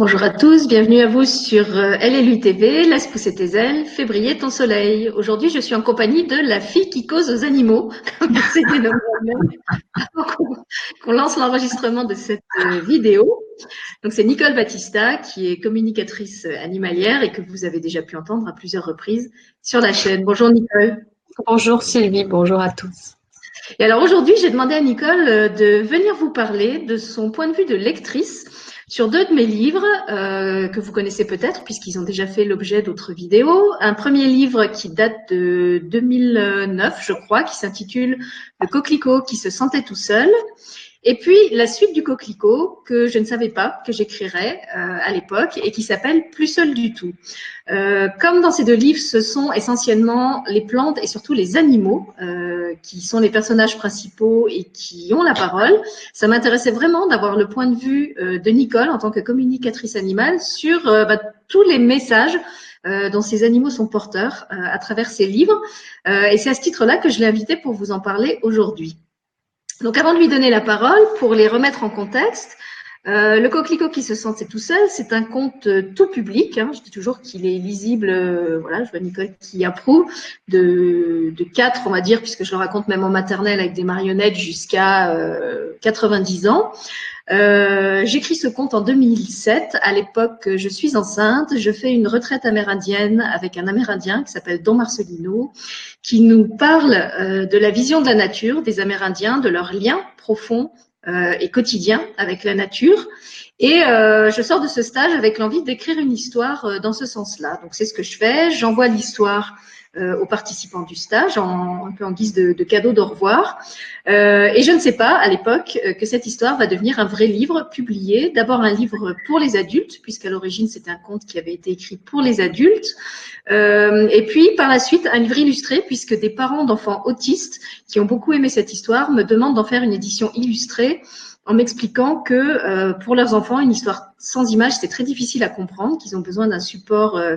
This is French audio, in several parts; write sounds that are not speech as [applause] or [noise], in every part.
Bonjour à tous, bienvenue à vous sur euh, LLU TV, Laisse pousser tes ailes, février ton soleil. Aujourd'hui, je suis en compagnie de la fille qui cause aux animaux, [laughs] comme c'est qu'on lance l'enregistrement de cette euh, vidéo. Donc c'est Nicole Battista qui est communicatrice animalière et que vous avez déjà pu entendre à plusieurs reprises sur la chaîne. Bonjour Nicole. Bonjour Sylvie, bonjour à tous. Et alors aujourd'hui, j'ai demandé à Nicole euh, de venir vous parler de son point de vue de lectrice sur deux de mes livres euh, que vous connaissez peut-être puisqu'ils ont déjà fait l'objet d'autres vidéos. Un premier livre qui date de 2009, je crois, qui s'intitule Le coquelicot qui se sentait tout seul. Et puis la suite du coquelicot que je ne savais pas que j'écrirais euh, à l'époque et qui s'appelle Plus seul du tout. Euh, comme dans ces deux livres, ce sont essentiellement les plantes et surtout les animaux euh, qui sont les personnages principaux et qui ont la parole. Ça m'intéressait vraiment d'avoir le point de vue de Nicole en tant que communicatrice animale sur bah, tous les messages dont ces animaux sont porteurs à travers ces livres. et c'est à ce titre-là que je l'ai invitée pour vous en parler aujourd'hui. Donc avant de lui donner la parole, pour les remettre en contexte, euh, le coquelicot qui se sentait tout seul, c'est un conte euh, tout public. Hein. Je dis toujours qu'il est lisible. Euh, voilà, je vois Nicole qui approuve de, de 4, on va dire, puisque je le raconte même en maternelle avec des marionnettes jusqu'à 90 ans. J'écris ce conte en 2007. À l'époque, je suis enceinte. Je fais une retraite amérindienne avec un Amérindien qui s'appelle Don Marcelino, qui nous parle de la vision de la nature des Amérindiens, de leur lien profond euh, et quotidien avec la nature. Et euh, je sors de ce stage avec l'envie d'écrire une histoire euh, dans ce sens-là. Donc c'est ce que je fais. J'envoie l'histoire aux participants du stage en, un peu en guise de, de cadeau d'au revoir. et je ne sais pas à l'époque que cette histoire va devenir un vrai livre publié. D'abord un livre pour les adultes, puisqu'à l'origine c'était un conte qui avait été écrit pour les adultes. et puis par la suite un livre illustré, puisque des parents d'enfants autistes qui ont beaucoup aimé cette histoire me demandent d'en faire une édition illustrée en m'expliquant que euh, pour leurs enfants, une histoire sans image, c'est très difficile à comprendre, qu'ils ont besoin d'un support euh, euh,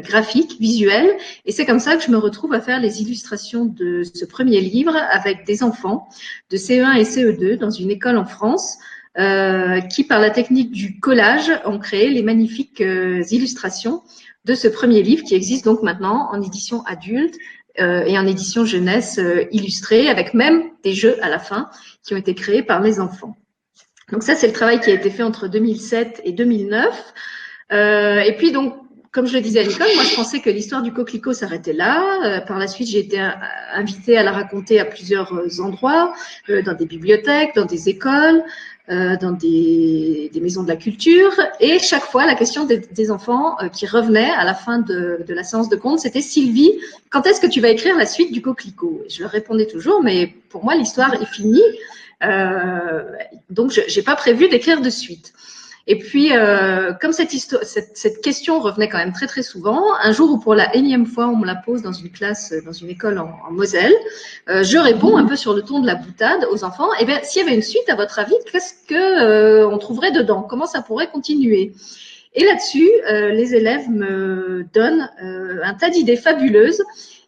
graphique, visuel. Et c'est comme ça que je me retrouve à faire les illustrations de ce premier livre avec des enfants de CE1 et CE2 dans une école en France. qui, par la technique du collage, ont créé les magnifiques illustrations de ce premier livre qui existe donc maintenant en édition adulte et en édition jeunesse illustrée, avec même des jeux à la fin qui ont été créés par les enfants. Donc ça, c'est le travail qui a été fait entre 2007 et 2009. Euh, et puis donc, comme je le disais à Nicole, moi je pensais que l'histoire du coquelicot s'arrêtait là. Euh, par la suite, j'ai été invitée à la raconter à plusieurs euh, endroits, dans des bibliothèques, dans des écoles, dans des, maisons de la culture. Et chaque fois, la question des, enfants qui revenait à la fin de, de la séance de compte, c'était Sylvie, quand est-ce que tu vas écrire la suite du coquelicot? Je leur répondais toujours, mais pour moi, l'histoire est finie. Euh, donc, je n'ai pas prévu d'écrire de suite. Et puis, euh, comme cette, cette, cette, question revenait quand même très très souvent, un jour où pour la énième fois on me la pose dans une classe, dans une école en, en Moselle, euh, je réponds un peu sur le ton de la boutade aux enfants. Eh bien, s'il y avait une suite, à votre avis, qu'est-ce que euh, on trouverait dedans? Comment ça pourrait continuer? Et là-dessus, euh, les élèves me donnent un tas d'idées fabuleuses.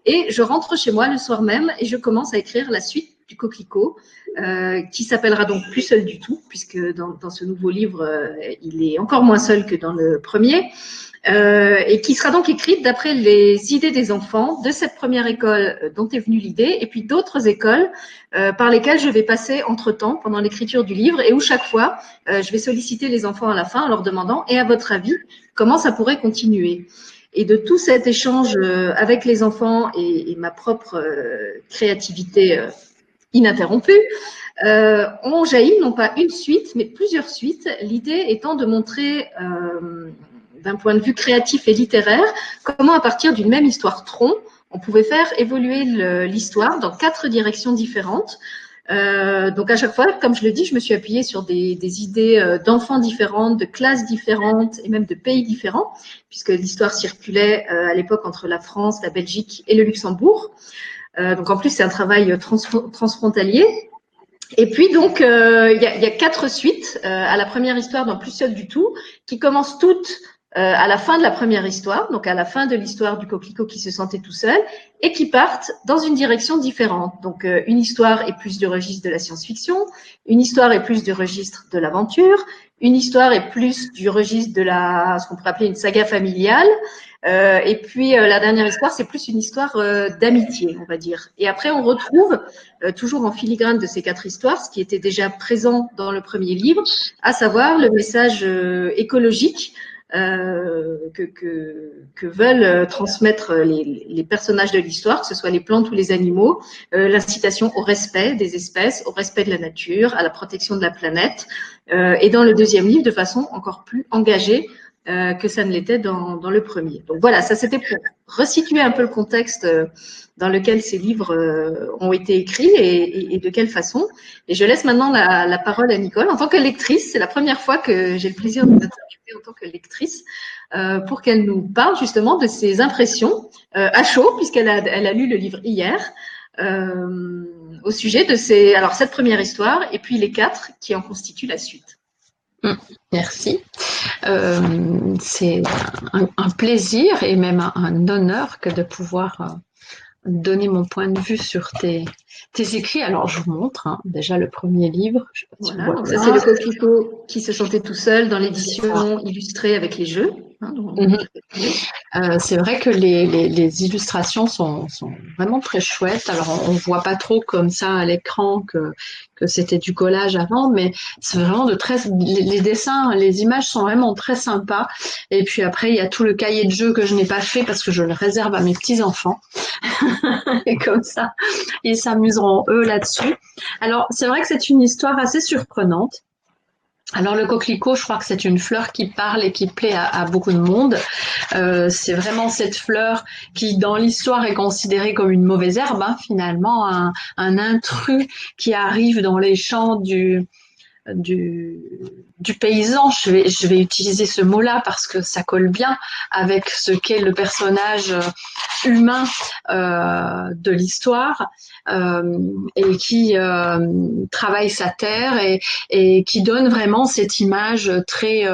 Et je rentre chez moi le soir même et je commence à écrire la suite du coquelicot, euh, qui s'appellera donc plus seul du tout, puisque dans, dans ce nouveau livre, euh, il est encore moins seul que dans le premier, euh, et qui sera donc écrite d'après les idées des enfants de cette première école dont est venue l'idée, et puis d'autres écoles euh, par lesquelles je vais passer entre-temps pendant l'écriture du livre, et où chaque fois, je vais solliciter les enfants à la fin en leur demandant, et à votre avis, comment ça pourrait continuer? Et de tout cet échange avec les enfants et ma propre créativité ininterrompue, euh, ont jailli non pas une suite, mais plusieurs suites, l'idée étant de montrer euh, d'un point de vue créatif et littéraire comment à partir d'une même histoire tronc, on pouvait faire évoluer l'histoire dans quatre directions différentes. Euh, donc à chaque fois, comme je le dis, je me suis appuyée sur des, des idées euh, d'enfants différentes, de classes différentes et même de pays différents, puisque l'histoire circulait à l'époque entre la France, la Belgique et le Luxembourg. Euh, donc en plus, c'est un travail transfrontalier. Et puis donc, euh, il y, a, y, a, quatre suites euh, à la première histoire dans Plus seul du tout, qui commencent toutes à la fin de la première histoire, donc à la fin de l'histoire du coquelicot qui se sentait tout seul, et qui partent dans une direction différente. Donc une histoire est plus du registre de la science-fiction, une histoire est plus du registre de l'aventure, une histoire est plus du registre de la, ce qu'on pourrait appeler une saga familiale. Euh, et puis euh, la dernière histoire, c'est plus une histoire euh, d'amitié, on va dire. Et après, on retrouve toujours en filigrane de ces quatre histoires ce qui était déjà présent dans le premier livre, à savoir le message écologique que, veulent transmettre les, les personnages de l'histoire, que ce soit les plantes ou les animaux, l'incitation au respect des espèces, au respect de la nature, à la protection de la planète. et dans le deuxième livre, de façon encore plus engagée euh, que ça ne l'était dans, dans, le premier. Donc voilà, ça c'était pour resituer un peu le contexte euh, dans lequel ces livres euh, ont été écrits et, et, de quelle façon. Et je laisse maintenant la, la, parole à Nicole. En tant que lectrice, c'est la première fois que j'ai le plaisir de m'interviewer en tant que lectrice euh, pour qu'elle nous parle justement de ses impressions à chaud, puisqu'elle a, elle a lu le livre hier. au sujet de ces, alors cette première histoire et puis les quatre qui en constituent la suite. Mm, merci. Euh, c'est un, plaisir et même un, honneur que de pouvoir euh, donner mon point de vue sur tes, tes écrits. Alors, je vous montre hein, déjà le premier livre. voilà, ça, c'est le coquelicot qui se sentait tout seul dans l'édition illustrée avec les jeux. Hein, mhm. euh, c'est vrai que les, les, illustrations sont, sont, vraiment très chouettes. Alors, on ne voit pas trop comme ça à l'écran que, que c'était du collage avant, mais c'est vraiment de très. Les, dessins, les images sont vraiment très sympas. Et puis après, il y a tout le cahier de jeu que je n'ai pas fait parce que je le réserve à mes petits-enfants. [laughs] Et comme ça, ils eux là-dessus. Alors, c'est vrai que c'est une histoire assez surprenante. Alors le coquelicot, je crois que c'est une fleur qui parle et qui plaît à, beaucoup de monde. Euh, c'est vraiment cette fleur qui, dans l'histoire, est considérée comme une mauvaise herbe, hein, finalement, un, intrus qui arrive dans les champs du, du, paysan, je vais, utiliser ce mot-là parce que ça colle bien avec ce qu'est le personnage euh, humain euh, de l'histoire euh, et qui travaille sa terre et, et, qui donne vraiment cette image très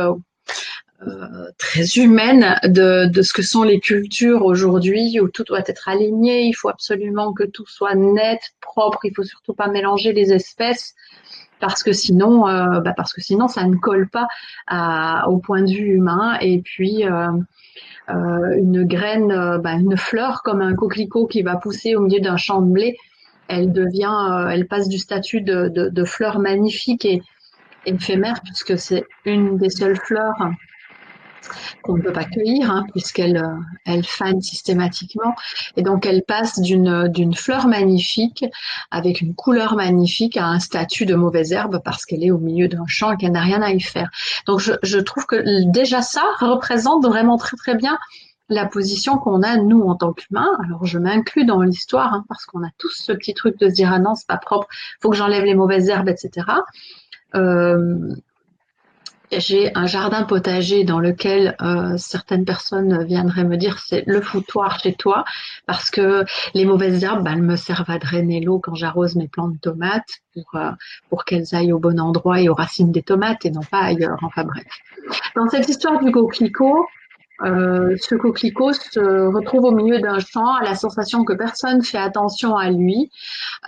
très humaine de, de, ce que sont les cultures aujourd'hui où tout doit être aligné, il faut absolument que tout soit net, propre, il faut surtout pas mélanger les espèces parce que sinon, euh, bah parce que sinon ça ne colle pas à, au point de vue humain. Et puis euh, euh, une graine, bah, une fleur comme un coquelicot qui va pousser au milieu d'un champ de blé, elle devient, elle passe du statut de, de, de fleur magnifique et éphémère puisque c'est une des seules fleurs qu'on ne peut pas cueillir hein, puisqu'elle euh, elle fane systématiquement et donc elle passe d'une fleur magnifique avec une couleur magnifique à un statut de mauvaise herbe parce qu'elle est au milieu d'un champ et qu'elle n'a rien à y faire. Donc je, je trouve que déjà ça représente vraiment très très bien la position qu'on a nous en tant qu'humains. Alors je m'inclus dans l'histoire hein, parce qu'on a tous ce petit truc de se dire ah non c'est pas propre, faut que j'enlève les mauvaises herbes, etc. Euh, j'ai un jardin potager dans lequel euh, certaines personnes viendraient me dire c'est le foutoir chez toi parce que les mauvaises herbes, bah, elles me servent à drainer l'eau quand j'arrose mes plantes de tomates pour, euh, pour qu'elles aillent au bon endroit et aux racines des tomates et non pas ailleurs. Enfin bref. Dans cette histoire du coquelicot, euh, ce coquelicot se retrouve au milieu d'un champ, à la sensation que personne fait attention à lui.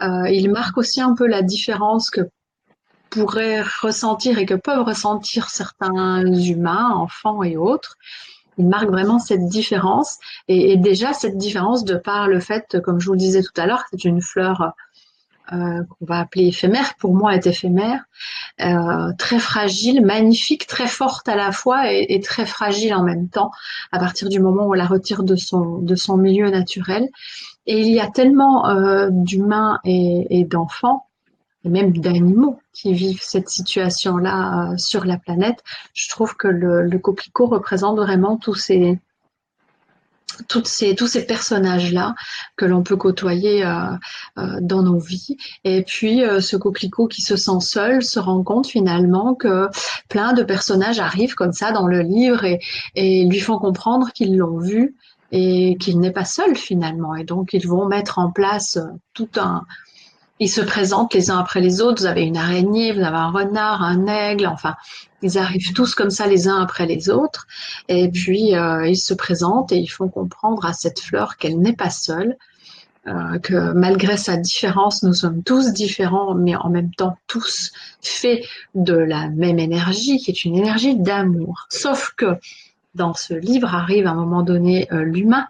Euh, il marque aussi un peu la différence que pourraient ressentir et que peuvent ressentir certains humains, enfants et autres. Il marque vraiment cette différence et, déjà cette différence de par le fait, comme je vous le disais tout à l'heure, c'est une fleur euh, qu'on va appeler éphémère, pour moi est éphémère, euh, très fragile, magnifique, très forte à la fois et, très fragile en même temps à partir du moment où on la retire de son, milieu naturel. Et il y a tellement euh, d'humains et d'enfants et même d'animaux qui vivent cette situation-là euh, sur la planète. Je trouve que le, coquelicot représente vraiment tous ces, ces, tous ces personnages-là que l'on peut côtoyer euh, euh, dans nos vies. Et puis, ce coquelicot qui se sent seul se rend compte finalement que plein de personnages arrivent comme ça dans le livre et, et lui font comprendre qu'ils l'ont vu et qu'il n'est pas seul finalement. Et donc, ils vont mettre en place tout un, ils se présentent les uns après les autres. Vous avez une araignée, vous avez un renard, un aigle, enfin, ils arrivent tous comme ça les uns après les autres. Et puis, euh, ils se présentent et ils font comprendre à cette fleur qu'elle n'est pas seule euh, que malgré sa différence, nous sommes tous différents, mais en même temps tous faits de la même énergie, qui est une énergie d'amour. Sauf que dans ce livre arrive à un moment donné euh, l'humain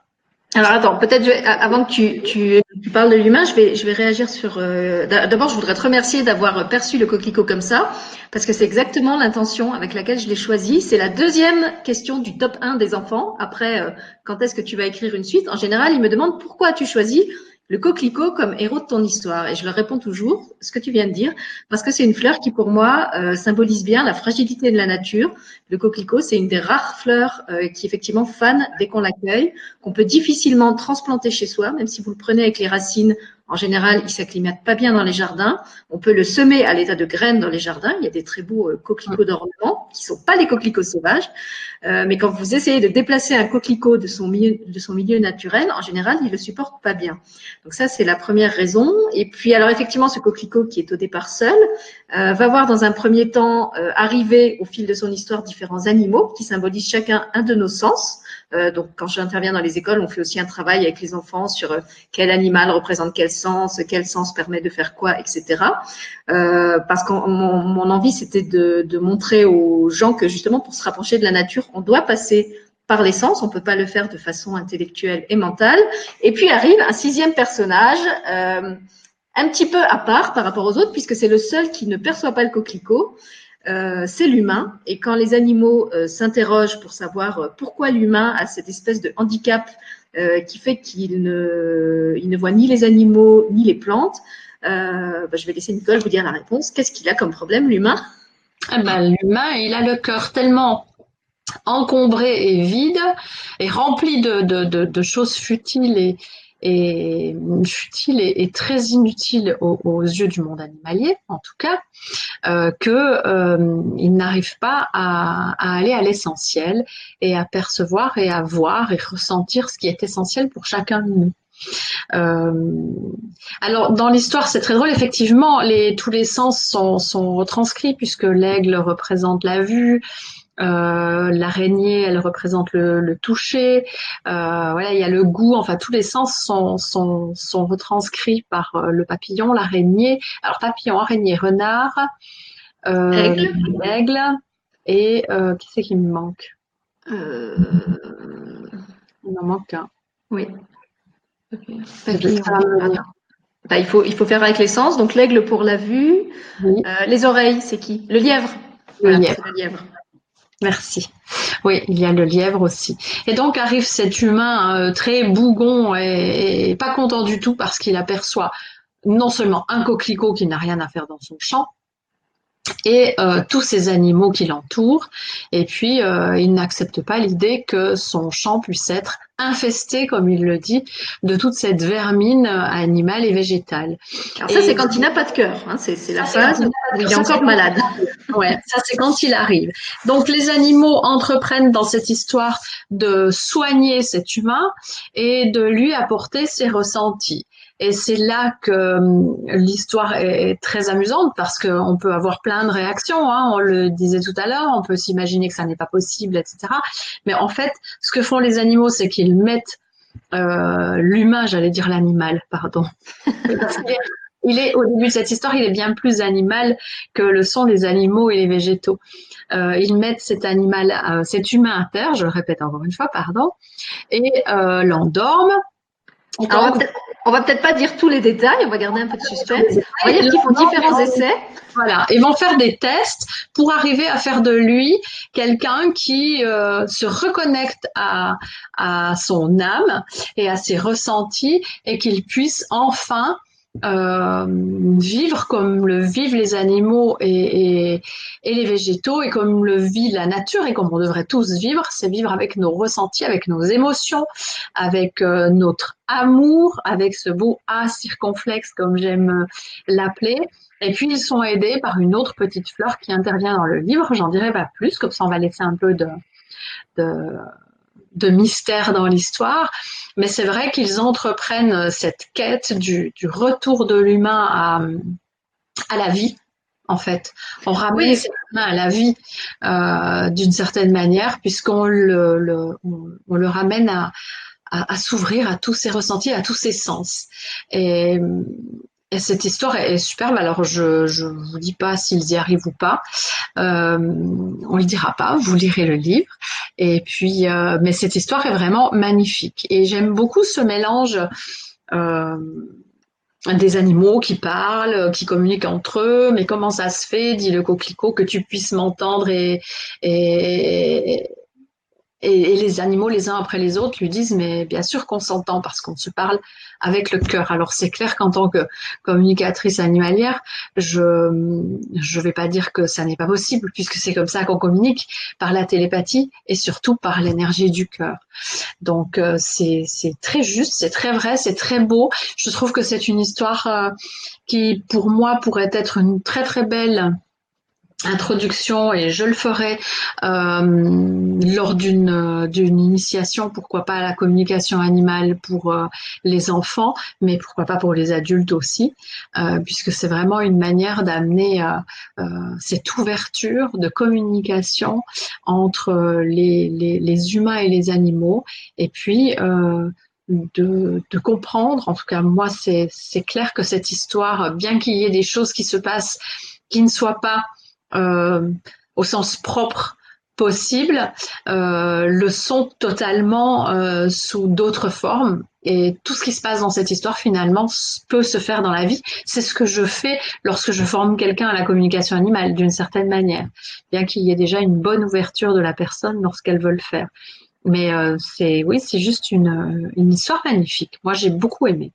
alors attends, peut-être avant que tu, parles de l'humain, je vais, réagir sur. Euh, d'abord, je voudrais te remercier d'avoir perçu le coquelicot comme ça, parce que c'est exactement l'intention avec laquelle je l'ai choisi. C'est la deuxième question du top 1 des enfants. Après, euh, quand est-ce que tu vas écrire une suite? En général, ils me demandent pourquoi tu choisis le coquelicot comme héros de ton histoire? Et je leur réponds toujours ce que tu viens de dire, parce que c'est une fleur qui, pour moi, euh, symbolise bien la fragilité de la nature. Le coquelicot, c'est une des rares fleurs euh, qui, effectivement, fane dès qu'on l'accueille, qu'on peut difficilement transplanter chez soi, même si vous le prenez avec les racines en général, il s'acclimate pas bien dans les jardins. On peut le semer à l'état de graines dans les jardins. Il y a des très beaux euh, coquelicots d'ornement qui sont pas des coquelicots sauvages. Euh, mais quand vous essayez de déplacer un coquelicot de son milieu, de son milieu naturel, en général, il le supporte pas bien. Donc ça, c'est la première raison. Et puis, alors effectivement, ce coquelicot qui est au départ seul euh, va voir dans un premier temps arriver au fil de son histoire différents animaux qui symbolisent chacun un de nos sens. Euh, donc, quand j'interviens dans les écoles, on fait aussi un travail avec les enfants sur euh, quel animal représente quel sens, quel sens permet de faire quoi, etc. Euh, parce que mon, mon, envie, c'était de, de, montrer aux gens que justement, pour se rapprocher de la nature, on doit passer par les sens. On peut pas le faire de façon intellectuelle et mentale. Et puis arrive un sixième personnage. Euh, un petit peu à part par rapport aux autres, puisque c'est le seul qui ne perçoit pas le coquelicot. Euh, c'est l'humain. Et quand les animaux euh, s'interrogent pour savoir euh, pourquoi l'humain a cette espèce de handicap qui fait qu'il ne, voit ni les animaux ni les plantes, bah, je vais laisser Nicole vous dire la réponse. Qu'est-ce qu'il a comme problème, l'humain? Eh ben, L'humain, il a le cœur tellement encombré et vide et rempli de, de choses futiles et, est futile et, très inutile aux, yeux du monde animalier, en tout cas, euh, qu'il euh, n'arrive pas à, aller à l'essentiel et à percevoir et à voir et ressentir ce qui est essentiel pour chacun de nous. Euh, alors dans l'histoire, c'est très drôle. Effectivement, les, tous les sens sont, sont retranscrits puisque l'aigle représente la vue, euh, l'araignée, elle représente le, toucher. Euh, voilà, il y a le goût. Enfin, tous les sens sont, sont, sont retranscrits par euh, le papillon, l'araignée. Alors, papillon, araignée, renard, aigle. aigle. Et qui c'est qui me manque? Il m'en manque un. Oui. Bah, il, faut, il faut faire avec les sens. Donc, l'aigle pour la vue. les oreilles, c'est qui? Le lièvre. le lièvre. Merci. Oui, il y a le lièvre aussi. Et donc arrive cet humain euh, très bougon et, pas content du tout parce qu'il aperçoit non seulement un coquelicot qui n'a rien à faire dans son champ, et euh, tous ces animaux qui l'entourent. Et puis, euh, il n'accepte pas l'idée que son champ puisse être infesté, comme il le dit, de toute cette vermine animale et végétale. Alors ça, c'est quand il n'a pas de cœur. Hein. C'est la phase où il est encore malade. [laughs] Ouais, ça c'est quand il arrive. Donc les animaux entreprennent dans cette histoire de soigner cet humain et de lui apporter ses ressentis. Et c'est là que hum, l'histoire est très amusante parce qu'on peut avoir plein de réactions. Hein. On le disait tout à l'heure, on peut s'imaginer que ça n'est pas possible, etc. Mais en fait, ce que font les animaux, c'est qu'ils mettent euh, l'humain, j'allais dire l'animal, pardon. [laughs] il est au début de cette histoire, il est bien plus animal que le sont les animaux et les végétaux. Euh, ils mettent cet animal, euh, cet humain à terre, je le répète encore une fois, pardon, et euh, l'endorment. On va peut-être pas dire tous les détails, on va garder un peu de suspense. On va dire qu'ils font différents essais. Voilà, ils vont faire des tests pour arriver à faire de lui quelqu'un qui euh, se reconnecte à, à son âme et à ses ressentis et qu'il puisse enfin euh, vivre comme le vivent les animaux et, et, et, les végétaux et comme le vit la nature et comme on devrait tous vivre, c'est vivre avec nos ressentis, avec nos émotions, avec euh, notre amour, avec ce beau A circonflexe comme j'aime l'appeler. Et puis ils sont aidés par une autre petite fleur qui intervient dans le livre. J'en dirai pas plus, comme ça on va laisser un peu de, de de mystère dans l'histoire, mais c'est vrai qu'ils entreprennent cette quête du, retour de l'humain à, à, la vie, en fait. On ramène l'humain à la vie euh, d'une certaine manière, puisqu'on le, le, on, le ramène à, à, s'ouvrir à tous ses ressentis, à tous ses sens. Et, cette histoire est, superbe. Alors, je ne vous dis pas s'ils y arrivent ou pas. Euh, on le dira pas. Vous lirez le livre. Et puis, euh, mais cette histoire est vraiment magnifique. Et j'aime beaucoup ce mélange. Euh, des animaux qui parlent, qui communiquent entre eux, mais comment ça se fait, dit le coquelicot, que tu puisses m'entendre et, et, et, les animaux, les uns après les autres, lui disent, mais bien sûr qu'on s'entend parce qu'on se parle avec le cœur. Alors c'est clair qu'en tant que communicatrice animalière, je je vais pas dire que ça n'est pas possible puisque c'est comme ça qu'on communique par la télépathie et surtout par l'énergie du cœur. Donc euh, c'est c'est très juste, c'est très vrai, c'est très beau. Je trouve que c'est une histoire euh, qui pour moi pourrait être une très très belle introduction et je le ferai euh, lors d'une d'une initiation pourquoi pas à la communication animale pour euh, les enfants mais pourquoi pas pour les adultes aussi euh, puisque c'est vraiment une manière d'amener cette ouverture de communication entre les, les, les, humains et les animaux et puis de, de, comprendre, en tout cas moi c'est clair que cette histoire, bien qu'il y ait des choses qui se passent qui ne soient pas euh, au sens propre possible, euh, le sont totalement euh, sous d'autres formes. Et tout ce qui se passe dans cette histoire, finalement, peut se faire dans la vie. C'est ce que je fais lorsque je forme quelqu'un à la communication animale, d'une certaine manière, bien qu'il y ait déjà une bonne ouverture de la personne lorsqu'elle veut le faire. Mais euh, c'est oui, c'est juste une, une histoire magnifique. Moi, j'ai beaucoup aimé.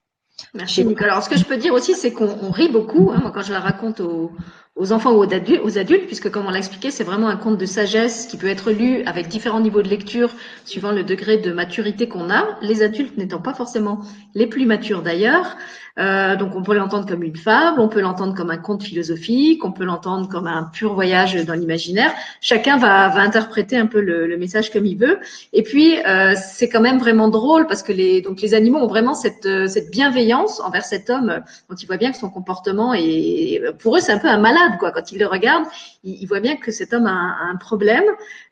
Merci Nicolas. Alors, ce que je peux dire aussi, c'est qu'on rit beaucoup. Hein, moi, quand je la raconte aux, aux enfants ou aux adultes, puisque comme on l'a expliqué, c'est vraiment un conte de sagesse qui peut être lu avec différents niveaux de lecture suivant le degré de maturité qu'on a. Les adultes n'étant pas forcément les plus matures d'ailleurs. Euh, donc on peut l'entendre comme une fable, on peut l'entendre comme un conte philosophique, on peut l'entendre comme un pur voyage dans l'imaginaire. Chacun va, va, interpréter un peu le, le, message comme il veut. Et puis euh, c'est quand même vraiment drôle parce que les donc les animaux ont vraiment cette, cette bienveillance envers cet homme dont ils voient bien que son comportement est pour eux c'est un peu un malade Quand ils le regardent, ils, ils voient bien que cet homme a un problème.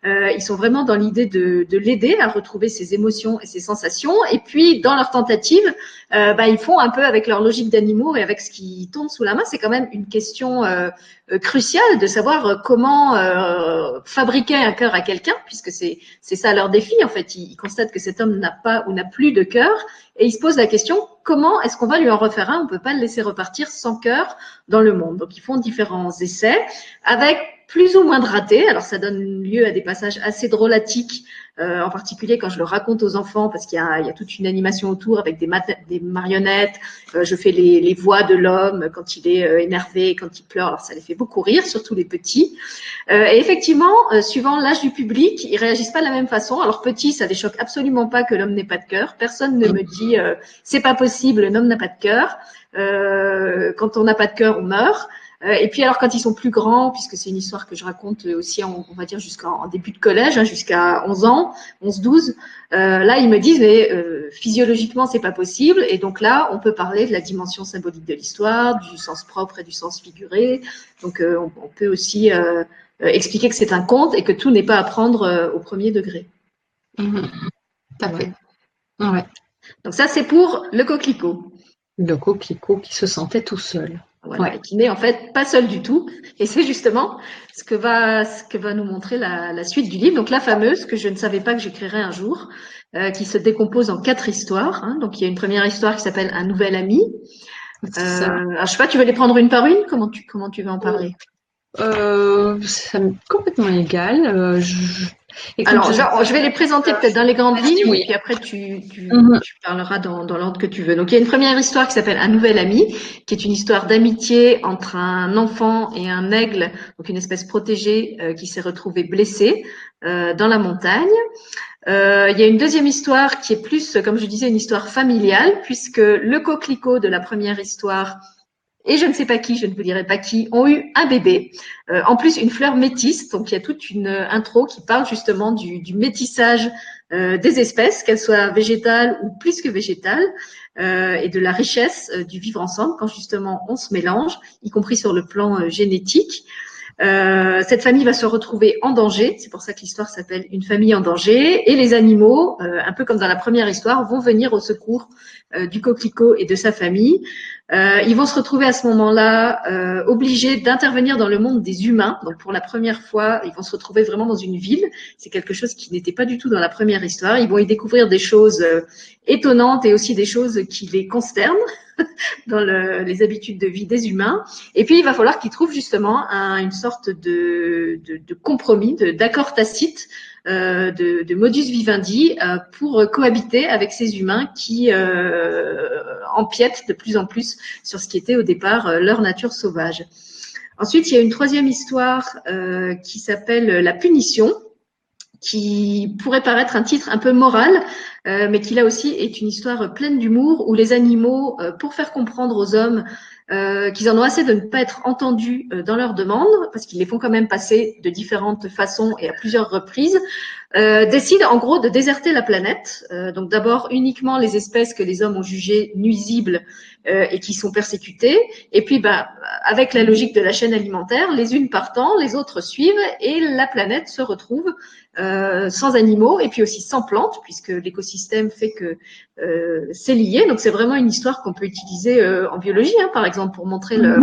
Euh, ils sont vraiment dans l'idée de, de l'aider à retrouver ses émotions et ses sensations. Et puis dans leur tentative, euh, bah, ils font un peu avec leur logique d'animaux et avec ce qui tombe sous la main. C'est quand même une question euh, euh cruciale de savoir euh, comment euh, fabriquer un cœur à quelqu'un, puisque c'est ça leur défi. En fait, ils, ils constatent que cet homme n'a pas ou n'a plus de cœur, et ils se posent la question comment est-ce qu'on va lui en refaire un? On peut pas le laisser repartir sans cœur dans le monde. Donc ils font différents essais avec plus ou moins de. Alors ça donne lieu à des passages assez drôlatiques, euh, en particulier quand je le raconte aux enfants, parce qu'il y, a, toute une animation autour avec des, marionnettes. Euh, je fais les, voix de l'homme quand il est euh, énervé, quand il pleure. Alors ça les fait beaucoup rire, surtout les petits. Et effectivement, suivant l'âge du public, ils réagissent pas de la même façon. Alors petit, ça les choque absolument pas que l'homme n'ait pas de cœur. Personne ne me dit c'est pas possible, l'homme n'a pas de cœur. quand on n'a pas de cœur, on meurt. Euh, et puis alors quand ils sont plus grands, puisque c'est une histoire que je raconte aussi, on va dire jusqu'en début de collège, hein, jusqu'à 11 ans, 11-12, euh, là ils me disent mais euh, physiologiquement c'est pas possible. Et donc là on peut parler de la dimension symbolique de l'histoire, du sens propre et du sens figuré. Donc on, peut aussi expliquer que c'est un conte et que tout n'est pas à prendre au premier degré. Mmh. Ouais. Donc ça c'est pour le coquelicot. Le coquelicot qui se sentait tout seul. Voilà, qui n'est en fait pas seul du tout. Et c'est justement ce que va, ce que va nous montrer la, la, suite du livre. Donc la fameuse que je ne savais pas que j'écrirais un jour, euh, qui se décompose en quatre histoires. Hein. Donc il y a une première histoire qui s'appelle Un nouvel ami. Euh, alors, je sais pas, tu veux les prendre une par une? Comment tu comment tu veux en parler? Euh, Ça m'est complètement égal. Euh, je, alors, je vais les présenter peut-être dans les grandes lignes, oui. puis après tu, tu, mhm. tu parleras dans, dans l'ordre que tu veux. Donc, il y a une première histoire qui s'appelle Un nouvel ami, qui est une histoire d'amitié entre un enfant et un aigle, donc une espèce protégée euh, qui s'est retrouvée blessée euh, dans la montagne. Euh, il y a une deuxième histoire qui est plus, comme je disais, une histoire familiale, puisque le coquelicot de la première histoire et je ne sais pas qui, je ne vous dirai pas qui, ont eu un bébé. Euh, en plus, une fleur métisse. Donc, il y a toute une intro qui parle justement du, du métissage euh, des espèces, qu'elles soient végétales ou plus que végétales, euh, et de la richesse euh, du vivre ensemble quand justement on se mélange, y compris sur le plan euh, génétique. Euh, cette famille va se retrouver en danger, c'est pour ça que l'histoire s'appelle Une famille en danger, et les animaux, euh, un peu comme dans la première histoire, vont venir au secours euh, du coquelicot et de sa famille. Euh, ils vont se retrouver à ce moment-là euh, obligés d'intervenir dans le monde des humains. Donc pour la première fois, ils vont se retrouver vraiment dans une ville. C'est quelque chose qui n'était pas du tout dans la première histoire. Ils vont y découvrir des choses euh, étonnantes et aussi des choses qui les consternent [laughs] dans le, les habitudes de vie des humains. Et puis il va falloir qu'ils trouvent justement un, une sorte de, de, de compromis, d'accord tacite euh, de, de, modus vivendi euh, pour cohabiter avec ces humains qui euh, empiètent de plus en plus sur ce qui était au départ euh, leur nature sauvage. Ensuite, il y a une troisième histoire euh, qui s'appelle La punition, qui pourrait paraître un titre un peu moral, euh, mais qui là aussi est une histoire pleine d'humour où les animaux, pour faire comprendre aux hommes euh, qu'ils en ont assez de ne pas être entendus euh, dans leurs demandes, parce qu'ils les font quand même passer de différentes façons et à plusieurs reprises, euh, décident en gros de déserter la planète. Euh, donc d'abord uniquement les espèces que les hommes ont jugées nuisibles euh, et qui sont persécutées, et puis bah, avec la logique de la chaîne alimentaire, les unes partant, les autres suivent, et la planète se retrouve euh, sans animaux et puis aussi sans plantes, puisque l'écosystème fait que euh, c'est lié. Donc c'est vraiment une histoire qu'on peut utiliser euh, en biologie, hein, par exemple, pour montrer le,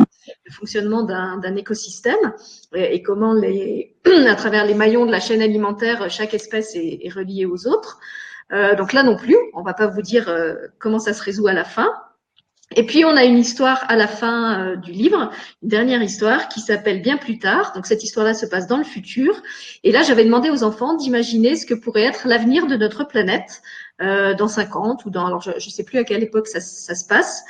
fonctionnement d'un écosystème et, comment, les, [clears throat] à travers les maillons de la chaîne alimentaire, chaque espèce est, est reliée aux autres. Donc là non plus, on va pas vous dire comment ça se résout à la fin. Et puis on a une histoire à la fin euh, du livre, une dernière histoire qui s'appelle Bien plus tard. Donc cette histoire-là se passe dans le futur. Et là, j'avais demandé aux enfants d'imaginer ce que pourrait être l'avenir de notre planète euh, dans 50 ou dans, alors je ne sais plus à quelle époque ça, ça se passe,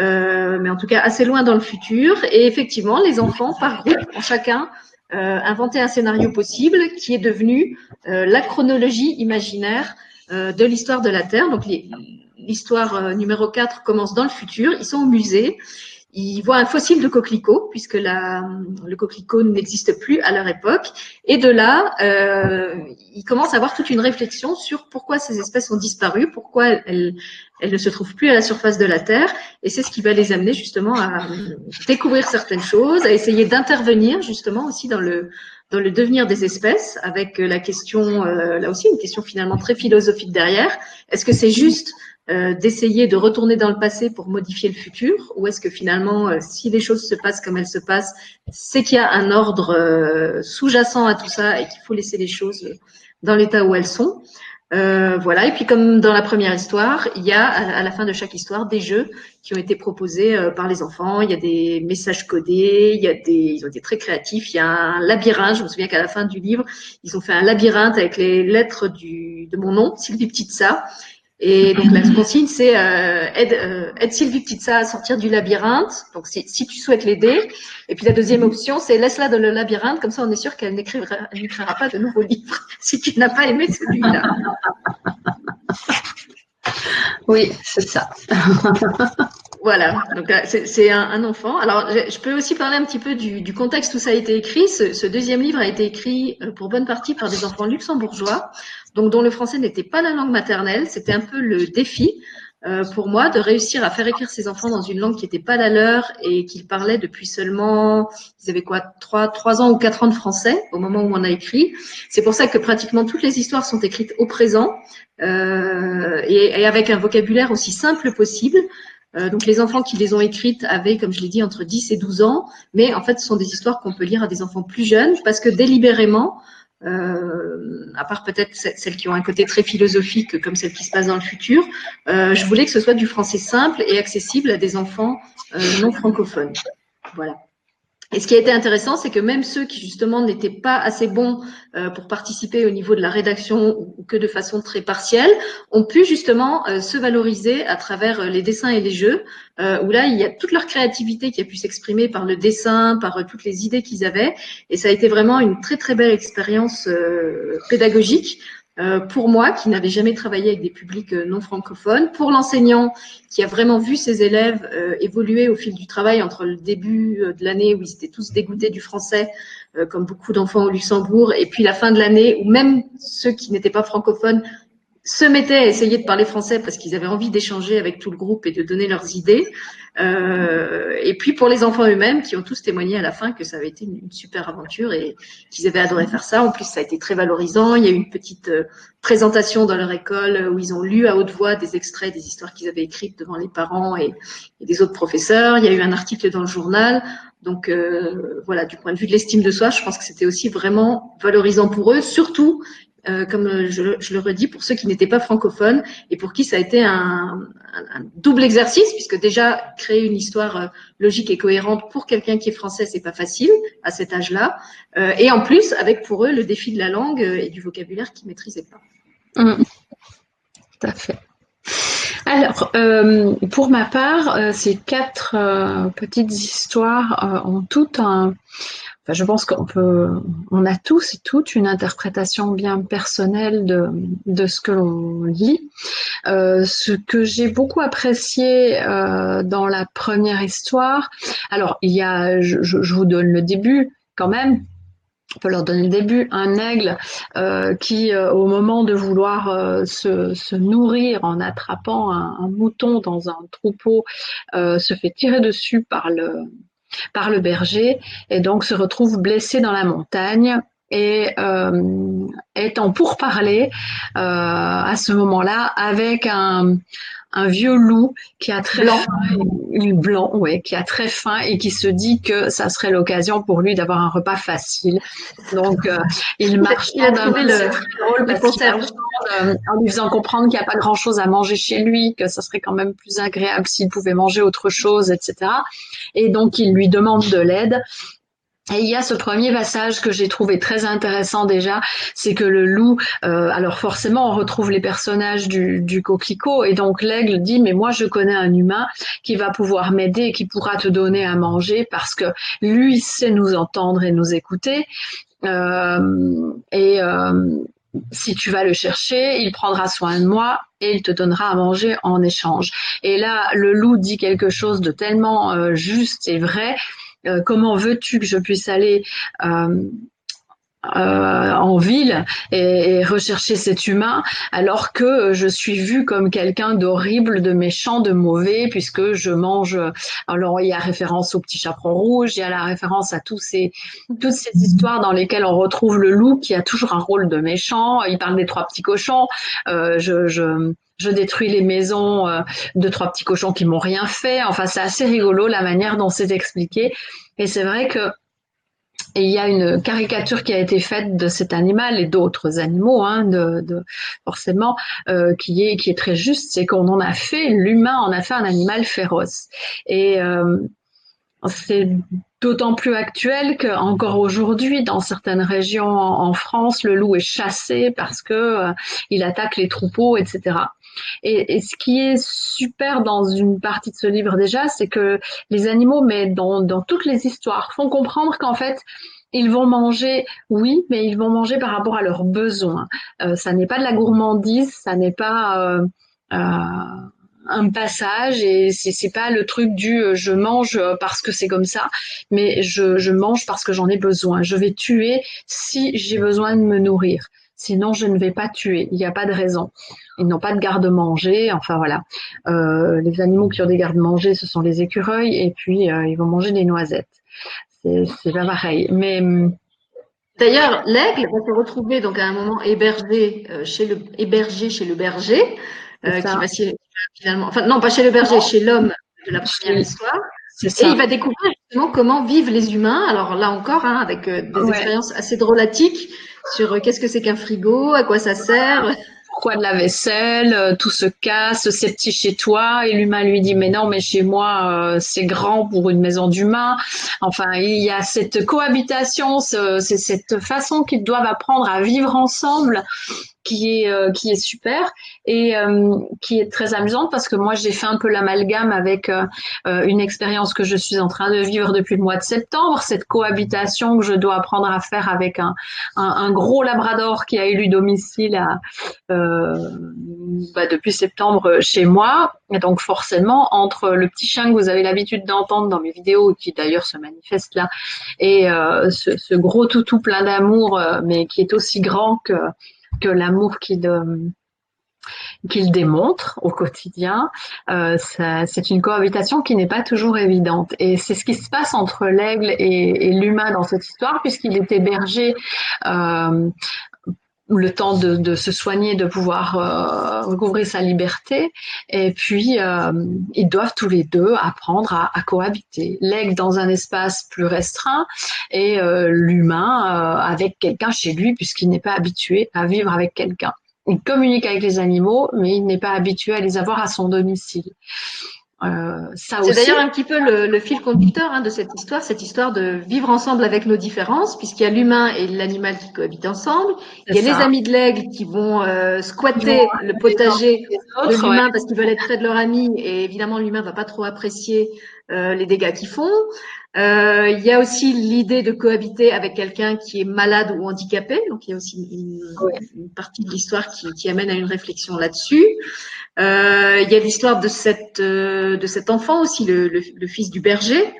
euh, mais en tout cas assez loin dans le futur. Et effectivement, les enfants par groupe ont chacun euh, inventé un scénario possible qui est devenu euh, la chronologie imaginaire de l'histoire de la Terre. Donc les l'histoire euh, numéro 4 commence dans le futur. Ils sont au musée. Ils voient un fossile de coquelicot, puisque le coquelicot n'existe plus à leur époque. Et de là, euh, ils commencent à avoir toute une réflexion sur pourquoi ces espèces ont disparu, pourquoi elles, elles ne se trouvent plus à la surface de la Terre. Et c'est ce qui va les amener justement à découvrir certaines choses, à essayer d'intervenir justement aussi dans le, dans le devenir des espèces, avec la question, euh, là aussi une question finalement très philosophique derrière. Est-ce que c'est juste euh, d'essayer de retourner dans le passé pour modifier le futur Ou est-ce que finalement, euh, si les choses se passent comme elles se passent, c'est qu'il y a un ordre euh, sous-jacent à tout ça et qu'il faut laisser les choses dans l'état où elles sont euh, voilà, et puis comme dans la première histoire, il y a à la fin de chaque histoire des jeux qui ont été proposés euh, par les enfants. Il y a des messages codés, il y a des, ils ont été très créatifs. Il y a un labyrinthe. Je me souviens qu'à la fin du livre, ils ont fait un labyrinthe avec les lettres du, de mon nom, Sylvie Petitsa, et donc la consigne, c'est euh, aide, euh, aide Sylvie Petitsa à sortir du labyrinthe. Donc si, tu souhaites l'aider. Et puis la deuxième option, c'est laisse-la dans le labyrinthe. Comme ça, on est sûr qu'elle n'écrira pas de nouveaux livres [laughs] si tu n'as pas aimé celui-là. Oui, c'est ça. [laughs] Voilà, donc c'est un, enfant. Alors, je, peux aussi parler un petit peu du, du, contexte où ça a été écrit. Ce, ce, deuxième livre a été écrit euh, pour bonne partie par des enfants luxembourgeois, donc dont le français n'était pas la langue maternelle. C'était un peu le défi euh, pour moi de réussir à faire écrire ces enfants dans une langue qui n'était pas la leur et qu'ils parlaient depuis seulement, ils avaient quoi, trois, trois ans ou quatre ans de français au moment où on a écrit. C'est pour ça que pratiquement toutes les histoires sont écrites au présent euh, et, et avec un vocabulaire aussi simple possible. Euh, donc les enfants qui les ont écrites avaient, comme je l'ai dit, entre 10 et 12 ans, mais en fait ce sont des histoires qu'on peut lire à des enfants plus jeunes parce que délibérément, euh, à part peut-être celles qui ont un côté très philosophique comme celles qui se passent dans le futur, euh, je voulais que ce soit du français simple et accessible à des enfants euh, non francophones. Voilà. Et ce qui a été intéressant, c'est que même ceux qui justement n'étaient pas assez bons euh, pour participer au niveau de la rédaction ou que de façon très partielle, ont pu justement euh, se valoriser à travers euh, les dessins et les jeux, où là, il y a toute leur créativité qui a pu s'exprimer par le dessin, par toutes les idées qu'ils avaient. Et ça a été vraiment une très très belle expérience pédagogique pour moi, qui n'avais jamais travaillé avec des publics euh, non francophones, pour l'enseignant qui a vraiment vu ses élèves euh, évoluer au fil du travail entre le début euh, de l'année où ils étaient tous dégoûtés du français, euh, comme beaucoup d'enfants au Luxembourg, et puis la fin de l'année où même ceux qui n'étaient pas francophones se mettaient à essayer de parler français parce qu'ils avaient envie d'échanger avec tout le groupe et de donner leurs idées. Euh, et puis pour les enfants eux-mêmes qui ont tous témoigné à la fin que ça avait été une, super aventure et qu'ils avaient adoré faire ça. En plus, ça a été très valorisant. Il y a eu une petite euh, présentation dans leur école où ils ont lu à haute voix des extraits des histoires qu'ils avaient écrites devant les parents et, des autres professeurs. Il y a eu un article dans le journal. Donc euh, voilà, du point de vue de l'estime de soi, je pense que c'était aussi vraiment valorisant pour eux, surtout euh, comme je, je, le redis, pour ceux qui n'étaient pas francophones et pour qui ça a été un, un, double exercice, puisque déjà créer une histoire euh, logique et cohérente pour quelqu'un qui est français, c'est pas facile à cet âge-là, euh, et en plus avec pour eux le défi de la langue et du vocabulaire qu'ils maîtrisaient pas. Mmh. Tout à fait. Alors, euh, pour ma part, euh, ces quatre euh, petites histoires ont toutes je pense qu'on peut, on a tous et toutes une interprétation bien personnelle de, ce que l'on lit. Euh, ce que j'ai beaucoup apprécié euh, dans la première histoire, alors il y a, je, vous donne le début quand même. On peut leur donner le début, un aigle euh, qui, au moment de vouloir se, nourrir en attrapant un, mouton dans un troupeau, se fait tirer dessus par le, par le berger et donc se retrouve blessé dans la montagne et euh, est en euh, à ce moment-là avec un, un vieux loup qui a très blanc. faim, blanc, ouais, qui a très faim et qui se dit que ça serait l'occasion pour lui d'avoir un repas facile. Donc euh, il marche il a trouvé le, le conserve. Euh, en lui faisant comprendre qu'il n'y a pas grand-chose à manger chez lui, que ça serait quand même plus agréable s'il pouvait manger autre chose, etc. Et donc il lui demande de l'aide et il y a ce premier passage que j'ai trouvé très intéressant déjà, c'est que le loup, euh, alors forcément on retrouve les personnages du, du coquelicot, et donc l'aigle dit mais moi je connais un humain qui va pouvoir m'aider qui pourra te donner à manger parce que lui sait nous entendre et nous écouter. Euh, et euh, si tu vas le chercher, il prendra soin de moi et il te donnera à manger en échange. Et là, le loup dit quelque chose de tellement juste et vrai comment veux-tu que je puisse aller euh, en ville et, et, rechercher cet humain alors que je suis vue comme quelqu'un d'horrible, de méchant, de mauvais puisque je mange. Alors il y a référence au petit chaperon rouge, il y a la référence à tous ces toutes ces histoires dans lesquelles on retrouve le loup qui a toujours un rôle de méchant. Il parle des trois petits cochons. Euh, je, je je détruis les maisons euh, de trois petits cochons qui m'ont rien fait. Enfin, c'est assez rigolo la manière dont c'est expliqué. Et c'est vrai que il y a une caricature qui a été faite de cet animal et d'autres animaux, hein, de, de, forcément, euh, qui est qui est très juste, c'est qu'on en a fait, l'humain en a fait un animal féroce. Et euh, c'est d'autant plus actuel qu'encore aujourd'hui, dans certaines régions en, France, le loup est chassé parce que euh, il attaque les troupeaux, etc. Et, ce qui est super dans une partie de ce livre déjà, c'est que les animaux, mais dans, toutes les histoires, font comprendre qu'en fait, ils vont manger, oui, mais ils vont manger par rapport à leurs besoins. Euh, ça n'est pas de la gourmandise, ça n'est pas euh, euh, un passage et c'est pas le truc du je mange parce que c'est comme ça, mais je mange parce que j'en ai besoin. Je vais tuer si j'ai besoin de me nourrir. Sinon, je ne vais pas tuer. Il n'y a pas de raison. Ils n'ont pas de garde-manger. Enfin voilà. Euh, les animaux qui ont des gardes-manger, ce sont les écureuils et puis euh, ils vont manger des noisettes. C'est pas pareil. Mais hum, D'ailleurs, l'aigle va se retrouver donc à un moment hébergé euh, chez le hébergé chez le berger, qui va finalement, enfin non pas chez le berger, chez l'homme de la première histoire. Et il va découvrir justement comment vivent les humains. Alors là encore, hein, avec des ouais. expériences assez drôlatiques sur euh, qu'est-ce que c'est qu'un frigo, à quoi ça sert? Pourquoi de la vaisselle, euh, tout se casse, c'est petit chez toi. Et l'humain lui dit mais non, mais chez moi euh, c'est grand pour une maison d'humain. Enfin, il y a cette cohabitation, c'est cette façon qu'ils doivent apprendre à vivre ensemble qui est euh, qui est super et euh, qui est très amusante parce que moi j'ai fait un peu l'amalgame avec euh, une expérience que je suis en train de vivre depuis le mois de septembre, cette cohabitation que je dois apprendre à faire avec un, un, gros labrador qui a élu domicile bah, depuis septembre chez moi. Et donc forcément entre le petit chien que vous avez l'habitude d'entendre dans mes vidéos qui d'ailleurs se manifeste là et ce, gros toutou plein d'amour mais qui est aussi grand que que l'amour qu'il qu'il démontre au quotidien, euh, c'est une cohabitation qui n'est pas toujours évidente. Et c'est ce qui se passe entre l'aigle et, l'humain dans cette histoire, puisqu'il est hébergé euh, le temps de, se soigner, de pouvoir euh, recouvrir sa liberté. Et puis, euh, ils doivent tous les deux apprendre à, cohabiter. L'aigle dans un espace plus restreint et euh, l'humain avec quelqu'un chez lui, puisqu'il n'est pas habitué à vivre avec quelqu'un. Il communique avec les animaux, mais il n'est pas habitué à les avoir à son domicile. Euh, c'est d'ailleurs un petit peu le, fil conducteur hein, de cette histoire, cette histoire de vivre ensemble avec nos différences, puisqu'il y a l'humain et l'animal qui cohabitent ensemble. Il y a les amis de l'aigle qui vont euh, squatter le potager de l'humain parce qu'ils veulent être près de leur ami, et évidemment l'humain va pas trop apprécier euh, les dégâts qu'ils font. Euh, il y a aussi l'idée de cohabiter avec quelqu'un qui est malade ou handicapé. Donc il y a aussi une, partie de l'histoire qui, qui, amène à une réflexion là-dessus. Euh, il y a l'histoire de cette euh, de cet enfant aussi, le, le, le fils du berger.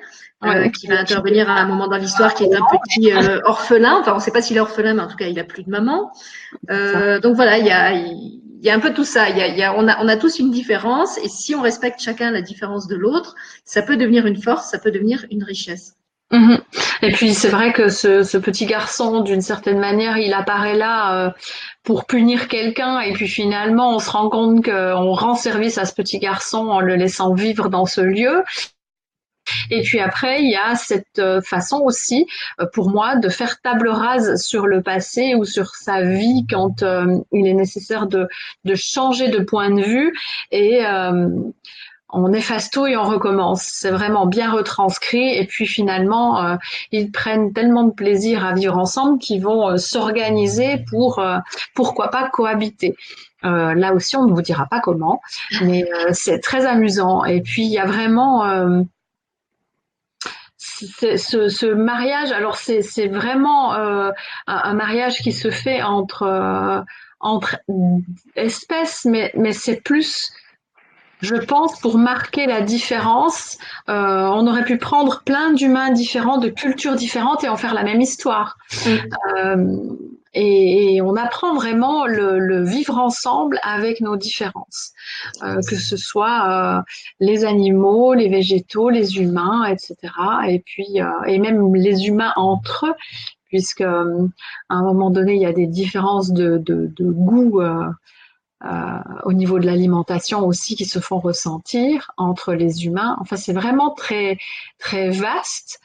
Euh, qui va intervenir à un moment dans l'histoire, qui est un petit euh, orphelin. Enfin, on ne sait pas s'il est orphelin, mais en tout cas, il a plus de maman. Euh, donc voilà, il y a, il y a un peu tout ça. Y a, il y a, on, a, on a tous une différence, et si on respecte chacun la différence de l'autre, ça peut devenir une force, ça peut devenir une richesse. Mhm. Et puis c'est vrai que ce, petit garçon, d'une certaine manière, il apparaît là euh, pour punir quelqu'un, et puis finalement on se rend compte qu'on rend service à ce petit garçon en le laissant vivre dans ce lieu. Et puis après, il y a cette euh, façon aussi, euh, pour moi, de faire table rase sur le passé ou sur sa vie quand il est nécessaire de, changer de point de vue et on efface tout et on recommence. C'est vraiment bien retranscrit. Et puis finalement, ils prennent tellement de plaisir à vivre ensemble qu'ils vont s'organiser pour, pourquoi pas, cohabiter. là aussi, on ne vous dira pas comment, mais c'est très amusant. Et puis, il y a vraiment ce, mariage, alors c'est vraiment euh, un, mariage qui se fait entre, euh, espèces, mais c'est plus, je pense, pour marquer la différence. Euh, on aurait pu prendre plein d'humains différents, de cultures différentes et en faire la même histoire. Mm. Et, on apprend vraiment le, vivre ensemble avec nos différences, euh, que ce soit euh, les animaux, les végétaux, les humains, etc. Et puis euh, et même les humains entre eux, puisque à un moment donné il y a des différences de, de, de goût. Au niveau de l'alimentation aussi qui se font ressentir entre les humains. Enfin, c'est vraiment très très vaste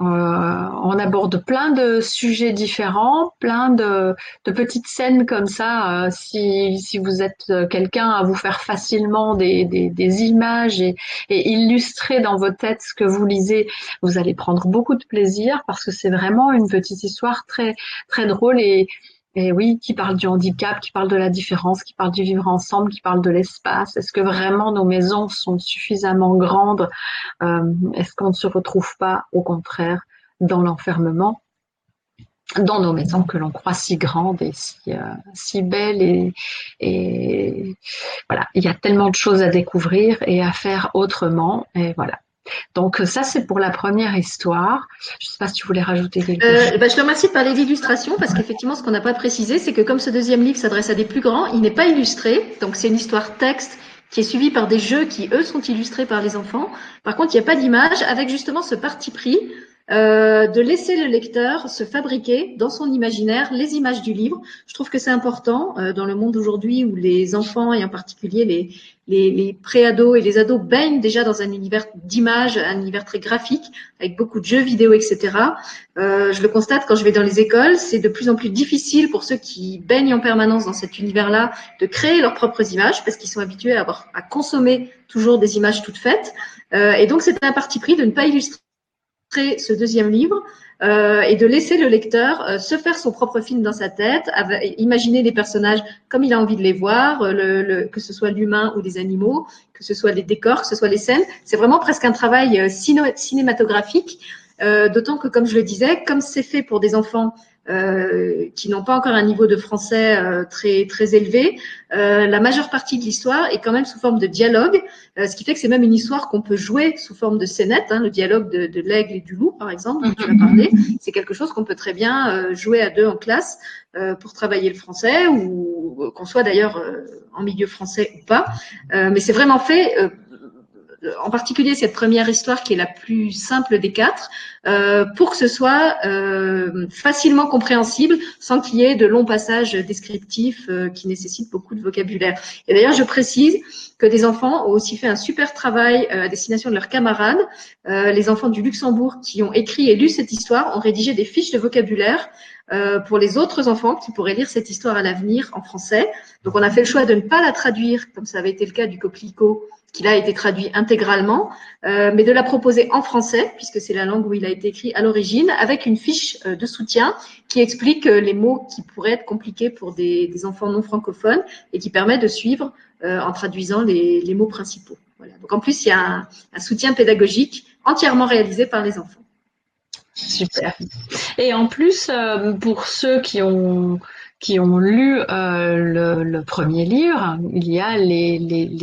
euh, on aborde plein de sujets différents, plein de, petites scènes comme ça. Euh, si, vous êtes quelqu'un à vous faire facilement des, images et, et, illustrer dans votre tête ce que vous lisez, vous allez prendre beaucoup de plaisir parce que c'est vraiment une petite histoire très très drôle et, et oui, qui parle du handicap, qui parle de la différence, qui parle du vivre ensemble, qui parle de l'espace. Est-ce que vraiment nos maisons sont suffisamment grandes euh, Est-ce qu'on ne se retrouve pas, au contraire, dans l'enfermement dans nos maisons que l'on croit si grandes et si, euh, si belles et, et voilà, il y a tellement de choses à découvrir et à faire autrement et voilà. Donc ça, c'est pour la première histoire. Je ne sais pas si tu voulais rajouter quelque euh, chose. Bah, je te remercie de parler d'illustration parce qu'effectivement, ce qu'on n'a pas précisé, c'est que comme ce deuxième livre s'adresse à des plus grands, il n'est pas illustré. Donc c'est une histoire texte qui est suivie par des jeux qui, eux, sont illustrés par les enfants. Par contre, il n'y a pas d'image avec justement ce parti pris euh, de laisser le lecteur se fabriquer dans son imaginaire les images du livre. Je trouve que c'est important euh, dans le monde aujourd'hui où les enfants et en particulier les, les, les pré-ados et les ados baignent déjà dans un univers d'images, un univers très graphique avec beaucoup de jeux vidéo, etc. Euh, je le constate quand je vais dans les écoles, c'est de plus en plus difficile pour ceux qui baignent en permanence dans cet univers-là de créer leurs propres images parce qu'ils sont habitués à, avoir, à consommer toujours des images toutes faites. Euh, et donc c'est un parti pris de ne pas illustrer ce deuxième livre euh, et de laisser le lecteur euh, se faire son propre film dans sa tête, imaginer les personnages comme il a envie de les voir, euh, que ce soit l'humain ou des animaux, que ce soit les décors, que ce soit les scènes. C'est vraiment presque un travail cinématographique, d'autant que, comme je le disais, comme c'est fait pour des enfants euh, qui n'ont pas encore un niveau de français euh, très très élevé. Euh, la majeure partie de l'histoire est quand même sous forme de dialogue, ce qui fait que c'est même une histoire qu'on peut jouer sous forme de scénette. Hein, le dialogue de, de l'aigle et du loup, par exemple, dont tu as parlé, c'est quelque chose qu'on peut très bien jouer à deux en classe pour travailler le français ou ou qu'on soit d'ailleurs en milieu français ou pas. mais c'est vraiment fait en particulier cette première histoire qui est la plus simple des quatre, euh, pour que ce soit euh, facilement compréhensible sans qu'il y ait de longs passages descriptifs euh, qui nécessitent beaucoup de vocabulaire. Et d'ailleurs, je précise que des enfants ont aussi fait un super travail à destination de leurs camarades. les enfants du Luxembourg qui ont écrit et lu cette histoire ont rédigé des fiches de vocabulaire pour les autres enfants qui pourraient lire cette histoire à l'avenir en français. Donc, on a fait le choix de ne pas la traduire, comme ça avait été le cas du coquelicot qui a été traduit intégralement, euh, mais de la proposer en français, puisque c'est la langue où il a été écrit à l'origine, avec une fiche euh, de soutien qui explique euh, les mots qui pourraient être compliqués pour des, enfants non francophones et qui permet de suivre en traduisant les, mots principaux. Voilà. Donc en plus, il y a un soutien pédagogique entièrement réalisé par les enfants. Super. Et en plus, pour ceux qui ont qui ont lu euh, le, premier livre, il y a les,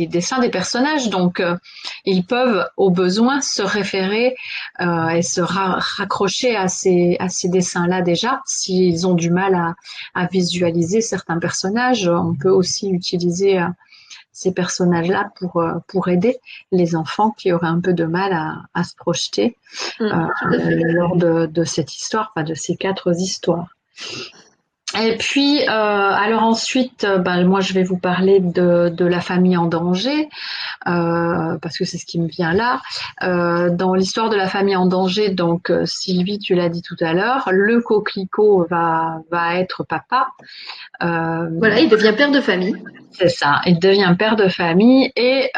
dessins des personnages, donc euh, ils peuvent au besoin se référer euh, et se raccrocher à ces, à ces dessins-là déjà. S'ils ont du mal à, visualiser certains personnages, on peut aussi utiliser ces personnages-là pour, pour aider les enfants qui auraient un peu de mal à, se projeter mmh, lors de, de cette histoire, pas de ces quatre histoires. Et puis, euh, alors ensuite, euh, ben, moi je vais vous parler de, de la famille en danger, euh, parce que c'est ce qui me vient là. Euh, dans l'histoire de la famille en danger, donc euh, Sylvie, tu l'as dit tout à l'heure, le coquelicot va, va être papa. voilà, il devient père de famille. C'est ça, il devient père de famille et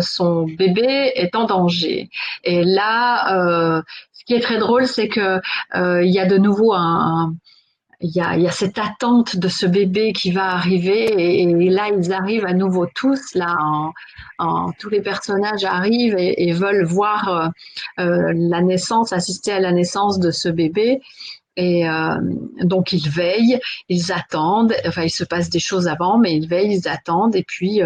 son bébé est en danger. Et là, ce qui est très drôle, c'est que il y a de nouveau un il y, a, il y a, cette attente de ce bébé qui va arriver et, là ils arrivent à nouveau tous là en, tous les personnages arrivent et, veulent voir euh, euh, la naissance assister à la naissance de ce bébé. Et euh, donc ils veillent ils attendent enfin il se passe des choses avant mais ils veillent ils attendent. Et puis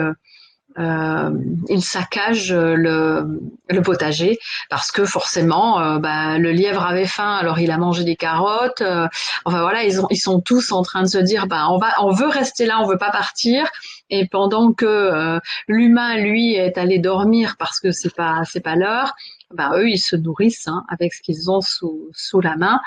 euh, il saccage le, le, potager parce que forcément euh, bah, le lièvre avait faim alors il a mangé des carottes euh, enfin voilà ils, ont, ils sont tous en train de se dire bah, on va on veut rester là on veut pas partir. Et pendant que euh, l'humain lui est allé dormir parce que c'est pas c'est pas l'heure bah, eux ils se nourrissent hein, avec ce qu'ils ont sous, sous la main.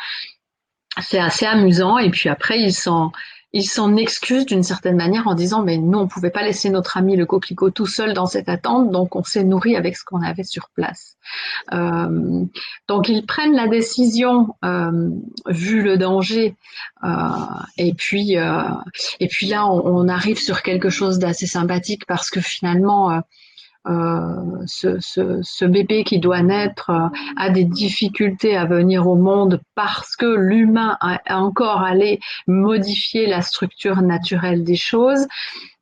C'est assez amusant. Et puis après ils sont il s'en excuse d'une certaine manière en disant mais nous on pouvait pas laisser notre ami le coquelicot tout seul dans cette attente donc on s'est nourri avec ce qu'on avait sur place. Euh, donc ils prennent la décision euh, vu le danger euh, et puis et puis là on, on, arrive sur quelque chose d'assez sympathique parce que finalement euh, ce, ce, ce, bébé qui doit naître euh, a des difficultés à venir au monde parce que l'humain a encore allé modifier la structure naturelle des choses.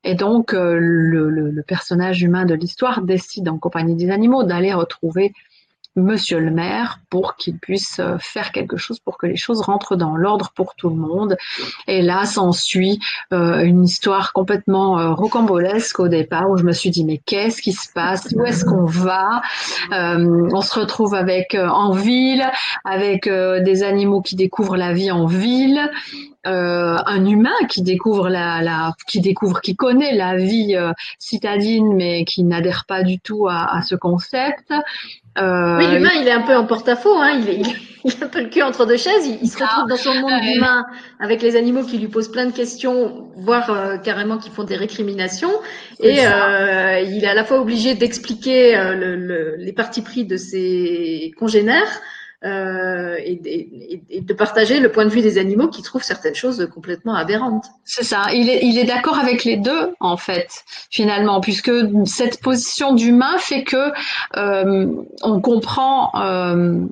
Et donc, euh, le, le, le personnage humain de l'histoire décide, en compagnie des animaux, d'aller retrouver monsieur le maire pour qu'il puisse euh, faire quelque chose pour que les choses rentrent dans l'ordre pour tout le monde. Et là, s'ensuit euh, une histoire complètement euh, rocambolesque au départ où je me suis dit mais qu'est-ce qui se passe? Où est-ce qu'on va? Euh, On se retrouve avec en ville, avec des animaux qui découvrent la vie en ville. Un humain qui découvre la, la, qui découvre, qui connaît la vie citadine, mais qui n'adhère pas du tout à, à ce concept. Euh, oui, l'humain, il est un peu en porte-à-faux. Hein. Il, est, il, a un peu le cul entre deux chaises. Il, se retrouve dans son monde humain avec les animaux qui lui posent plein de questions, voire euh, carrément qui font des récriminations. Et euh, il est à la fois obligé d'expliquer euh, le, le, les partis pris de ses congénères euh, et, de partager le point de vue des animaux qui trouvent certaines choses complètement aberrantes. C'est ça. Il est, il est d'accord avec les deux, en fait, finalement, puisque cette position d'humain fait que euh, on comprend euh,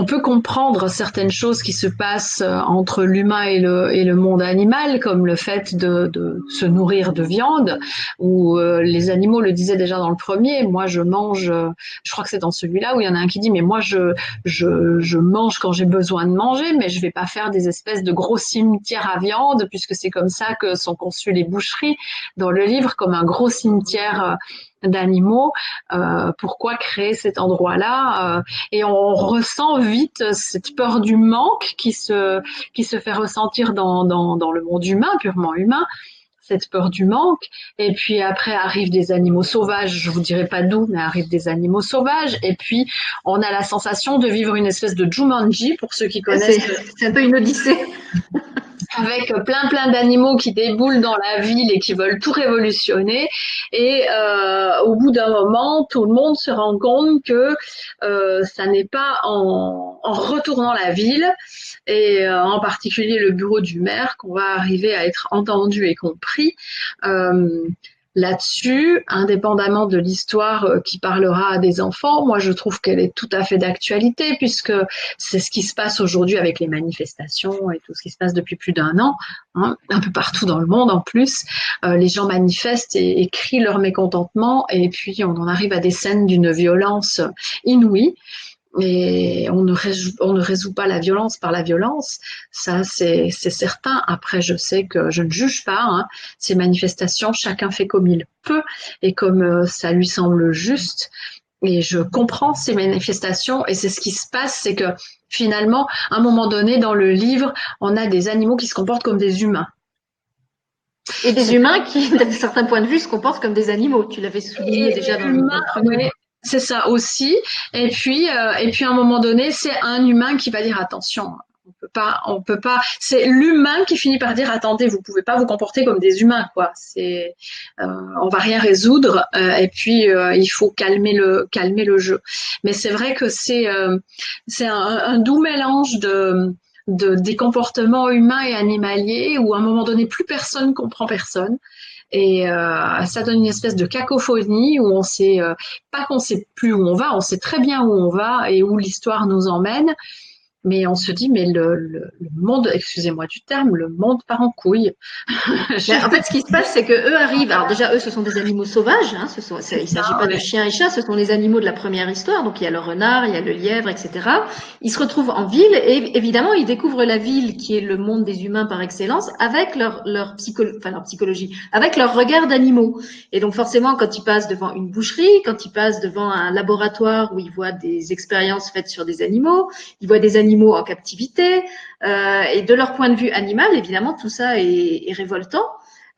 on peut comprendre certaines choses qui se passent euh, entre l'humain et le, et le monde animal, comme le fait de, de se nourrir de viande, où euh, les animaux le disaient déjà dans le premier, moi je mange, euh, je crois que c'est dans celui-là où il y en a un qui dit, mais moi je, je, je mange quand j'ai besoin de manger, mais je vais pas faire des espèces de gros cimetières à viande, puisque c'est comme ça que sont conçues les boucheries. Dans le livre, comme un gros cimetière d'animaux. Euh, pourquoi créer cet endroit-là euh, Et on ressent vite cette peur du manque qui se qui se fait ressentir dans dans, dans le monde humain, purement humain. cette peur du manque. Et puis après arrivent des animaux sauvages, je vous dirai pas d'où, mais arrivent des animaux sauvages. Et puis on a la sensation de vivre une espèce de Jumanji pour ceux qui connaissent. C'est un peu une odyssée. [laughs] avec plein plein d'animaux qui déboulent dans la ville et qui veulent tout révolutionner. Et euh, au bout d'un moment, tout le monde se rend compte que euh, ça n'est pas en, en, retournant la ville, et euh, en particulier le bureau du maire, qu'on va arriver à être entendu et compris. Là-dessus, indépendamment de l'histoire euh, qui parlera à des enfants, moi je trouve qu'elle est tout à fait d'actualité puisque c'est ce qui se passe aujourd'hui avec les manifestations et tout ce qui se passe depuis plus d'un an, hein, un peu partout dans le monde en plus. Euh, les gens manifestent et, et, crient leur mécontentement et puis on en arrive à des scènes d'une violence inouïe. Et on ne, résout, on ne résout pas la violence par la violence, ça c'est certain. Après, je sais que je ne juge pas hein. ces manifestations, chacun fait comme il peut et comme euh, ça lui semble juste. Et je comprends ces manifestations et c'est ce qui se passe, c'est que finalement, à un moment donné dans le livre, on a des animaux qui se comportent comme des humains. Et des humains qui, d'un certain point de vue, se comportent comme des animaux. Tu l'avais souligné déjà dans le. C'est ça aussi. Et puis, euh, et puis à un moment donné, c'est un humain qui va dire attention. On peut pas, on peut pas. C'est l'humain qui finit par dire attendez, vous pouvez pas vous comporter comme des humains, quoi. C'est, euh, on va rien résoudre. Euh, et puis euh, il faut calmer le, calmer le jeu. Mais c'est vrai que c'est, euh, c'est un, un, doux mélange de, de des comportements humains et animaliers où à un moment donné plus personne comprend personne et euh, ça donne une espèce de cacophonie où on sait euh, pas qu'on sait plus où on va, on sait très bien où on va et où l'histoire nous emmène, mais on se dit, mais le, le, le monde, excusez-moi du terme, le monde part en couille. [laughs] en fait, ce qui se passe, c'est que eux arrivent. Alors déjà, eux, ce sont des animaux sauvages. Hein, ce sont, il ne s'agit pas de chiens et chats. Ce sont les animaux de la première histoire. Donc il y a le renard, il y a le lièvre, etc. Ils se retrouvent en ville et évidemment, ils découvrent la ville, qui est le monde des humains par excellence, avec leur leur, psycho, enfin, leur psychologie, avec leur regard d'animaux. Et donc forcément, quand ils passent devant une boucherie, quand ils passent devant un laboratoire où ils voient des expériences faites sur des animaux, ils voient des animaux animaux en captivité. Euh, et de leur point de vue animal, évidemment, tout ça est, est révoltant.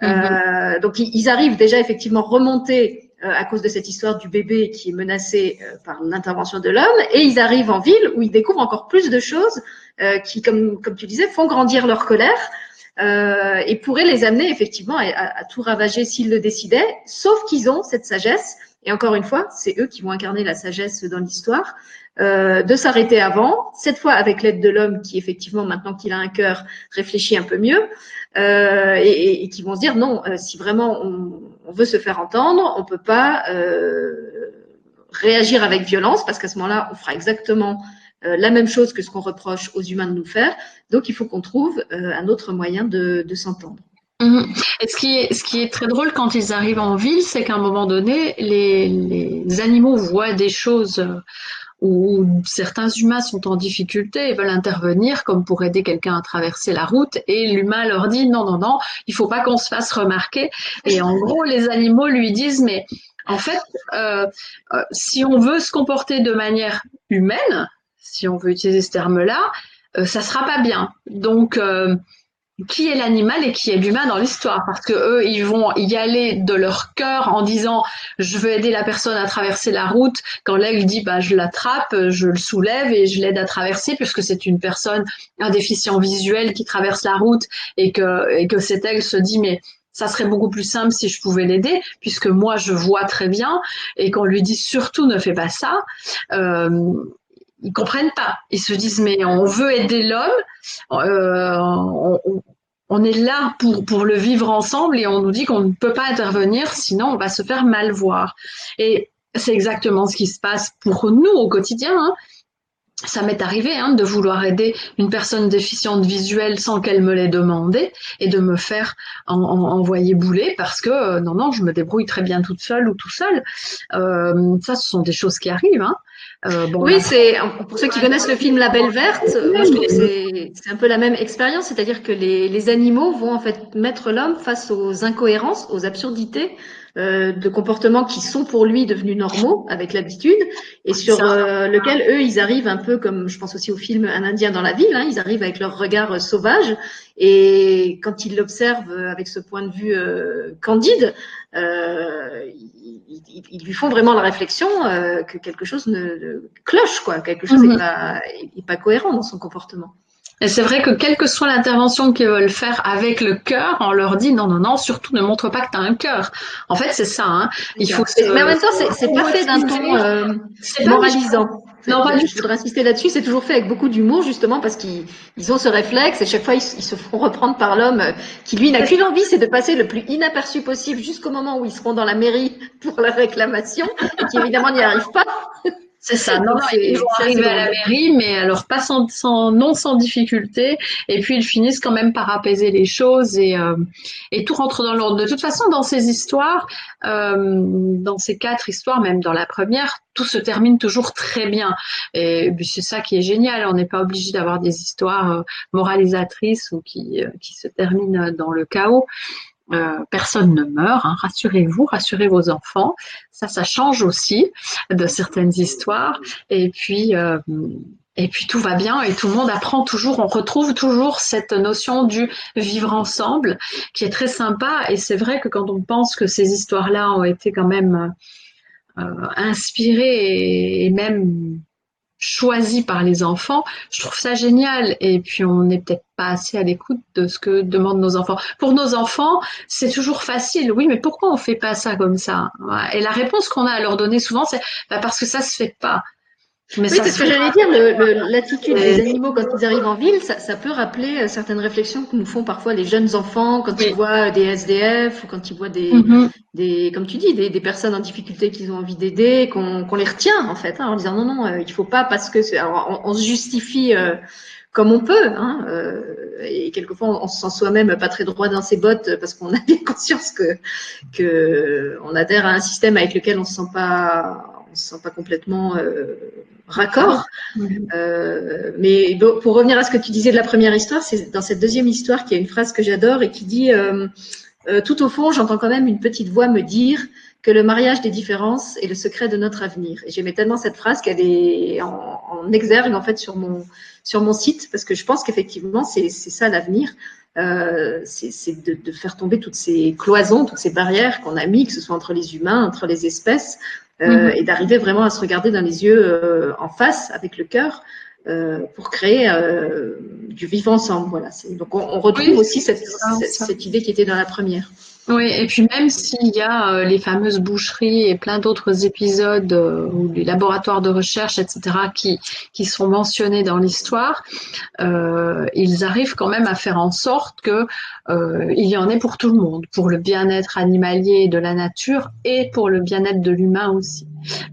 Mm -hmm. euh, donc, ils arrivent déjà effectivement remonter euh, à cause de cette histoire du bébé qui est menacé par l'intervention de l'homme, et ils arrivent en ville où ils découvrent encore plus de choses qui, comme, comme tu disais, font grandir leur colère. Et pourraient les amener effectivement à, tout ravager s'ils le décidaient, sauf qu'ils ont cette sagesse et encore une fois, c'est eux qui vont incarner la sagesse dans l'histoire, euh, de s'arrêter avant, cette fois avec l'aide de l'homme qui, effectivement, maintenant qu'il a un cœur, réfléchit un peu mieux, euh, et, et, qui vont se dire non, euh, si vraiment on, on, veut se faire entendre, on peut pas euh, réagir avec violence, parce qu'à ce moment-là, on fera exactement euh, la même chose que ce qu'on reproche aux humains de nous faire. Donc, il faut qu'on trouve un autre moyen de, s'entendre. Mmh. Et ce qui, est, très drôle quand ils arrivent en ville, c'est qu'à un moment donné, les, animaux voient des choses où certains humains sont en difficulté et veulent intervenir comme pour aider quelqu'un à traverser la route et l'humain leur dit non, non, non, il faut pas qu'on se fasse remarquer. Et en gros, les animaux lui disent mais en fait, euh, euh, si on veut se comporter de manière humaine, si on veut utiliser ce terme-là, euh, ça sera pas bien. Donc, euh, qui est l'animal et qui est l'humain dans l'histoire? Parce que eux ils vont y aller de leur cœur en disant je veux aider la personne à traverser la route quand l'aigle dit bah je l'attrape je le soulève et je l'aide à traverser puisque c'est une personne un déficient visuel qui traverse la route et que et que cet aigle se dit mais ça serait beaucoup plus simple si je pouvais l'aider, puisque moi je vois très bien et qu'on lui dit surtout ne fais pas ça. Euh, ils comprennent pas. Ils se disent mais on veut aider l'homme, euh, on, est là pour pour le vivre ensemble et on nous dit qu'on ne peut pas intervenir sinon on va se faire mal voir. Et c'est exactement ce qui se passe pour nous au quotidien. Hein. Ça m'est arrivé hein, de vouloir aider une personne déficiente visuelle sans qu'elle me l'ait demandé et de me faire en, en, envoyer bouler parce que euh, non, non, je me débrouille très bien toute seule ou tout seul. Euh, ça, ce sont des choses qui arrivent. Hein. Euh, bon, oui, c'est pour ceux qui connaissent le film La Belle Verte, c'est un peu la même expérience, c'est-à-dire que les, les, animaux vont en fait mettre l'homme face aux incohérences, aux absurdités euh, de comportements qui sont pour lui devenus normaux avec l'habitude et sur euh, lequel eux ils arrivent un peu comme je pense aussi au film Un Indien dans la ville, hein, ils arrivent avec leur regard sauvage et quand ils l'observent avec ce point de vue candide, ils, ils, lui font vraiment la réflexion que quelque chose ne, cloche quoi, quelque chose n'est pas, pas cohérent dans son comportement. Et c'est vrai que quelle que soit l'intervention qu'ils veulent faire avec le cœur, on leur dit non, non, non, surtout ne montre pas que tu as un cœur. En fait, c'est ça. Hein. Il faut Mais en même temps, c'est pas fait d'un ton euh, moralisant. Non, je voudrais insister là-dessus. C'est toujours fait avec beaucoup d'humour, justement, parce qu'ils ont ce réflexe et chaque fois, ils, se font reprendre par l'homme euh, qui, lui, n'a qu'une envie, c'est de passer le plus inaperçu possible jusqu'au moment où ils seront dans la mairie pour la réclamation et qui, évidemment, n'y arrivent pas. C'est ça. Non, ils vont arriver à la mairie, mais alors pas sans, non sans difficulté. Et puis ils finissent quand même par apaiser les choses et, euh, et tout rentre dans l'ordre. De toute façon, dans ces histoires, euh, dans ces quatre histoires, même dans la première, tout se termine toujours très bien. Et c'est ça qui est génial. On n'est pas obligé d'avoir des histoires euh, moralisatrices ou qui, qui se terminent dans le chaos. Euh, personne ne meurt, hein. rassurez-vous, rassurez vos enfants. Ça, ça change aussi de certaines histoires. Et puis, euh, et puis tout va bien et tout le monde apprend toujours. On retrouve toujours cette notion du vivre ensemble qui est très sympa. Et c'est vrai que quand on pense que ces histoires-là ont été quand même euh, inspirées et même choisi par les enfants, je trouve ça génial. Et puis on n'est peut-être pas assez à l'écoute de ce que demandent nos enfants. Pour nos enfants, c'est toujours facile. Oui, mais pourquoi on fait pas ça comme ça? Et la réponse qu'on a à leur donner souvent, c'est bah, parce que ça se fait pas oui, c'est ce que j'allais dire, l'attitude des animaux quand ils arrivent en ville, ça, ça, peut rappeler euh, certaines réflexions que nous font parfois les jeunes enfants quand ils voient des SDF ou quand ils voient des, mm-hmm. des comme tu dis, des, des, personnes en difficulté qu'ils ont envie d'aider, qu'on les retient en fait, hein, en disant non, non, euh, il faut pas parce que alors, on, se justifie euh, comme on peut, hein, euh, et quelquefois on se sent soi-même pas très droit dans ses bottes parce qu'on a [laughs] bien conscience que, que on adhère à un système avec lequel on se sent pas on se sent pas complètement euh, raccord. Euh, mais pour revenir à ce que tu disais de la première histoire, c'est dans cette deuxième histoire qu'il y a une phrase que j'adore et qui dit euh, tout au fond, j'entends quand même une petite voix me dire que le mariage des différences est le secret de notre avenir. Et j'aimais tellement cette phrase qu'elle est en, en, exergue en fait sur mon sur mon site parce que je pense qu'effectivement c'est ça l'avenir. Euh, c'est de, de, faire tomber toutes ces cloisons, toutes ces barrières qu'on a mis, que ce soit entre les humains, entre les espèces, euh, mhm. et d'arriver vraiment à se regarder dans les yeux euh, en face avec le cœur euh, pour créer du vivre ensemble. Voilà. Donc on, retrouve aussi cette, cette, idée qui était dans la première. Oui, et puis même s'il y a les fameuses boucheries et plein d'autres épisodes ou les laboratoires de recherche, etc., qui, qui sont mentionnés dans l'histoire, euh, ils arrivent quand même à faire en sorte que euh, il y en ait pour tout le monde, pour le bien-être animalier de la nature et pour le bien-être de l'humain aussi.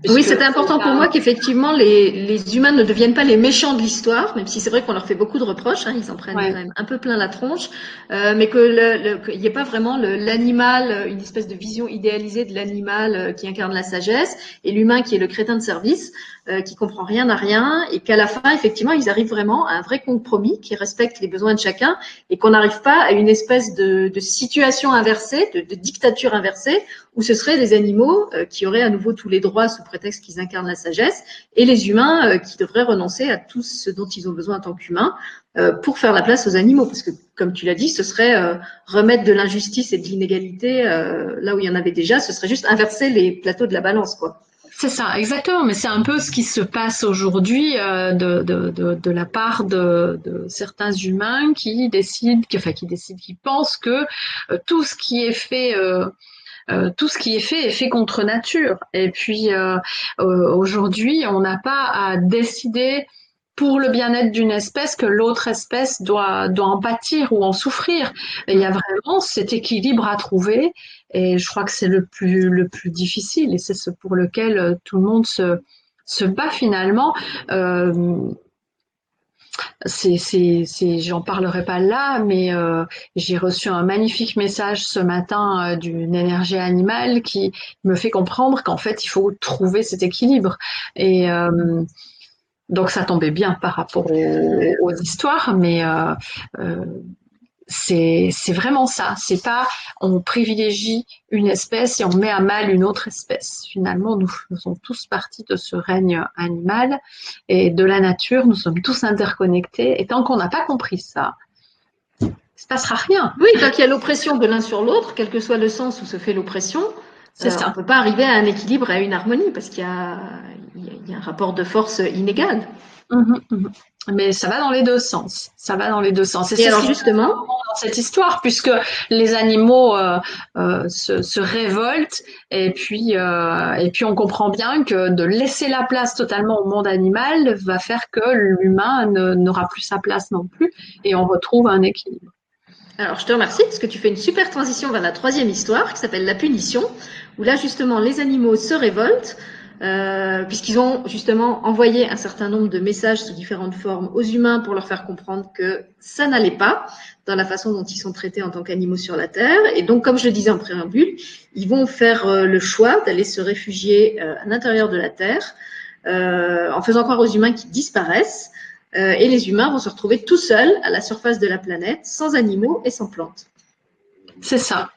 Oui, c'est important pour moi qu'effectivement les, les, humains ne deviennent pas les méchants de l'histoire, même si c'est vrai qu'on leur fait beaucoup de reproches, hein, ils en prennent quand même un peu plein la tronche, euh, mais qu'il n'y ait pas vraiment l'animal, une espèce de vision idéalisée de l'animal euh, qui incarne la sagesse et l'humain qui est le crétin de service. Euh, qui comprend rien à rien et qu'à la fin, effectivement, ils arrivent vraiment à un vrai compromis qui respecte les besoins de chacun et qu'on n'arrive pas à une espèce de, de situation inversée, de, de, dictature inversée, où ce seraient des animaux euh, qui auraient à nouveau tous les droits sous prétexte qu'ils incarnent la sagesse et les humains euh, qui devraient renoncer à tout ce dont ils ont besoin en tant qu'humains pour faire la place aux animaux. Parce que, comme tu l'as dit, ce serait remettre de l'injustice et de l'inégalité là où il y en avait déjà, ce serait juste inverser les plateaux de la balance, quoi. C'est ça, exactement. Mais c'est un peu ce qui se passe aujourd'hui euh, de, de, de, de, la part de, certains humains qui décident, enfin qui décident, qui pensent que euh, tout ce qui est fait euh, euh, tout ce qui est fait est fait contre nature. Et puis aujourd'hui, on n'a pas à décider pour le bien-être d'une espèce que l'autre espèce doit, doit en pâtir ou en souffrir. Il y a vraiment cet équilibre à trouver et je crois que c'est le plus, le plus difficile et c'est ce pour lequel euh, tout le monde se, se bat finalement. Euh, c'est, j'en parlerai pas là, mais euh, j'ai reçu un magnifique message ce matin euh, d'une énergie animale qui me fait comprendre qu'en fait, il faut trouver cet équilibre. Et euh, donc, ça tombait bien par rapport aux, aux histoires, mais euh, c'est vraiment ça. C'est pas on privilégie une espèce et on met à mal une autre espèce. Finalement, nous faisons tous partie de ce règne animal et de la nature. Nous sommes tous interconnectés. Et tant qu'on n'a pas compris ça, il ne se passera rien. Oui, tant qu'il y a l'oppression de l'un sur l'autre, quel que soit le sens où se fait l'oppression, euh, on ne peut pas arriver à un équilibre, à une harmonie, parce qu'il y, y, a un rapport de force inégal. Mhm, mhm. Mais ça va dans les deux sens. Ça va dans les deux sens. Et, c'est alors justement dans cette histoire, puisque les animaux euh, euh, se, révoltent, et puis euh, et puis on comprend bien que de laisser la place totalement au monde animal va faire que l'humain n'aura plus sa place non plus, et on retrouve un équilibre. Alors je te remercie parce que tu fais une super transition vers la troisième histoire qui s'appelle la punition, où là justement les animaux se révoltent. Euh, puisqu'ils ont justement envoyé un certain nombre de messages sous différentes formes aux humains pour leur faire comprendre que ça n'allait pas dans la façon dont ils sont traités en tant qu'animaux sur la Terre. Et donc, comme je le disais en préambule, ils vont faire euh, le choix d'aller se réfugier euh, à l'intérieur de la Terre en faisant croire aux humains qu'ils disparaissent. et les humains vont se retrouver tout seuls à la surface de la planète, sans animaux et sans plantes. C'est ça.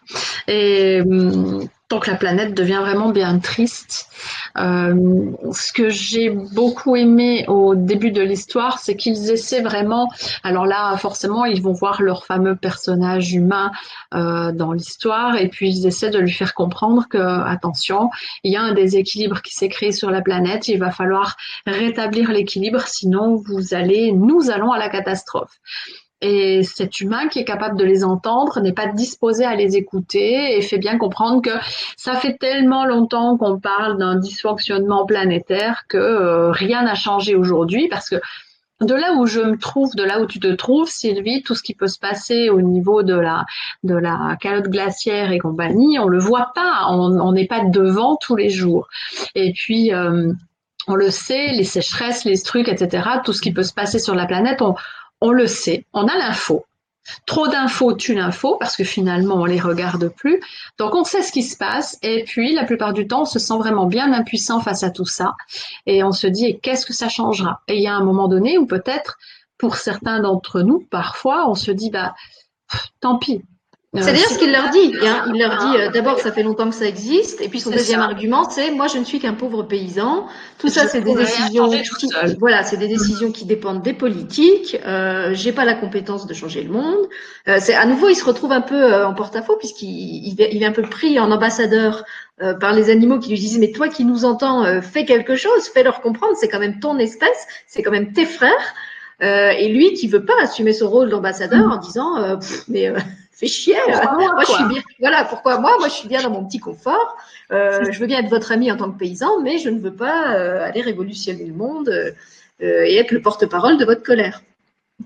Et hum, donc la planète devient vraiment bien triste. Euh, ce que j'ai beaucoup aimé au début de l'histoire, c'est qu'ils essaient vraiment. Alors là, forcément, ils vont voir leur fameux personnage humain euh, dans l'histoire, et puis ils essaient de lui faire comprendre que, attention, il y a un déséquilibre qui s'est créé sur la planète. Il va falloir rétablir l'équilibre, sinon vous allez, nous allons à la catastrophe. Et cet humain qui est capable de les entendre n'est pas disposé à les écouter et fait bien comprendre que ça fait tellement longtemps qu'on parle d'un dysfonctionnement planétaire que euh, rien n'a changé aujourd'hui parce que de là où je me trouve, de là où tu te trouves, Sylvie, tout ce qui peut se passer au niveau de la de la calotte glaciaire et compagnie, on le voit pas, on n'est pas devant tous les jours. Et puis euh, on le sait, les sécheresses, les trucs, etc., tout ce qui peut se passer sur la planète, on, on le sait, on a l'info. Trop d'infos tue l'info parce que finalement on les regarde plus. Donc on sait ce qui se passe et puis la plupart du temps on se sent vraiment bien impuissant face à tout ça et on se dit qu'est-ce que ça changera? Et il y a un moment donné où peut-être pour certains d'entre nous parfois on se dit bah tant pis, c'est d'ailleurs ce qu'il leur dit. Hein. Il leur dit euh, d'abord ça fait longtemps que ça existe, et puis son deuxième argument c'est moi je ne suis qu'un pauvre paysan. Tout ça c'est des décisions qui, voilà, c'est des décisions qui dépendent des politiques. Euh, J'ai pas la compétence de changer le monde. Euh, c'est à nouveau il se retrouve un peu euh, en porte-à-faux puisqu'il il, est un peu pris en ambassadeur euh, par les animaux qui lui disent mais toi qui nous entends fais quelque chose, fais-leur comprendre c'est quand même ton espèce, c'est quand même tes frères. et lui qui veut pas assumer son rôle d'ambassadeur en disant mais fait chier. moi, je suis bien. Voilà, pourquoi moi Moi, je suis bien dans mon petit confort. Euh, je veux bien être votre ami en tant que paysan, mais je ne veux pas euh, aller révolutionner le monde euh, et être le porte-parole de votre colère.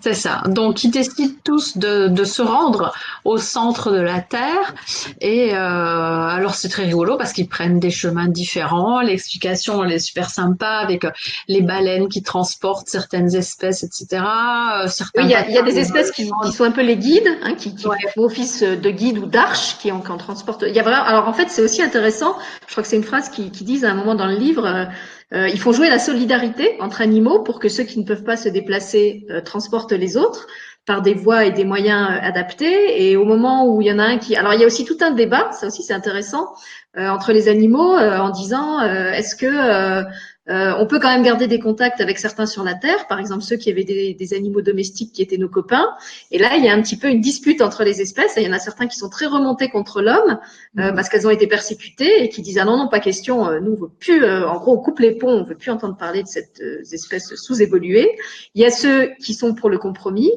C'est ça. Donc, ils décident tous de, se rendre au centre de la Terre. Et euh, alors, c'est très rigolo parce qu'ils prennent des chemins différents. L'explication, elle est super sympa avec euh, les baleines qui transportent certaines espèces, etc. Euh, oui, il y, a, des espèces qui, sont un peu les guides, hein, qui, font office de guide ou d'arche, qui en, transportent. Il y a vraiment. Alors, en fait, c'est aussi intéressant. Je crois que c'est une phrase qui, qui disent à un moment dans le livre. Euh, ils font jouer la solidarité entre animaux pour que ceux qui ne peuvent pas se déplacer euh, transportent les autres par des voies et des moyens euh, adaptés. Et au moment où il y en a un qui... Alors il y a aussi tout un débat, ça aussi c'est intéressant, entre les animaux en disant est-ce que euh, on peut quand même garder des contacts avec certains sur la Terre, par exemple ceux qui avaient des, animaux domestiques qui étaient nos copains. Et là, il y a un petit peu une dispute entre les espèces. Et il y en a certains qui sont très remontés contre l'homme euh, mmh. parce qu'elles ont été persécutées et qui disent ah non non pas question, euh, nous on veut plus, en gros on coupe les ponts, on veut plus entendre parler de cette espèce sous-évoluée. Il y a ceux qui sont pour le compromis.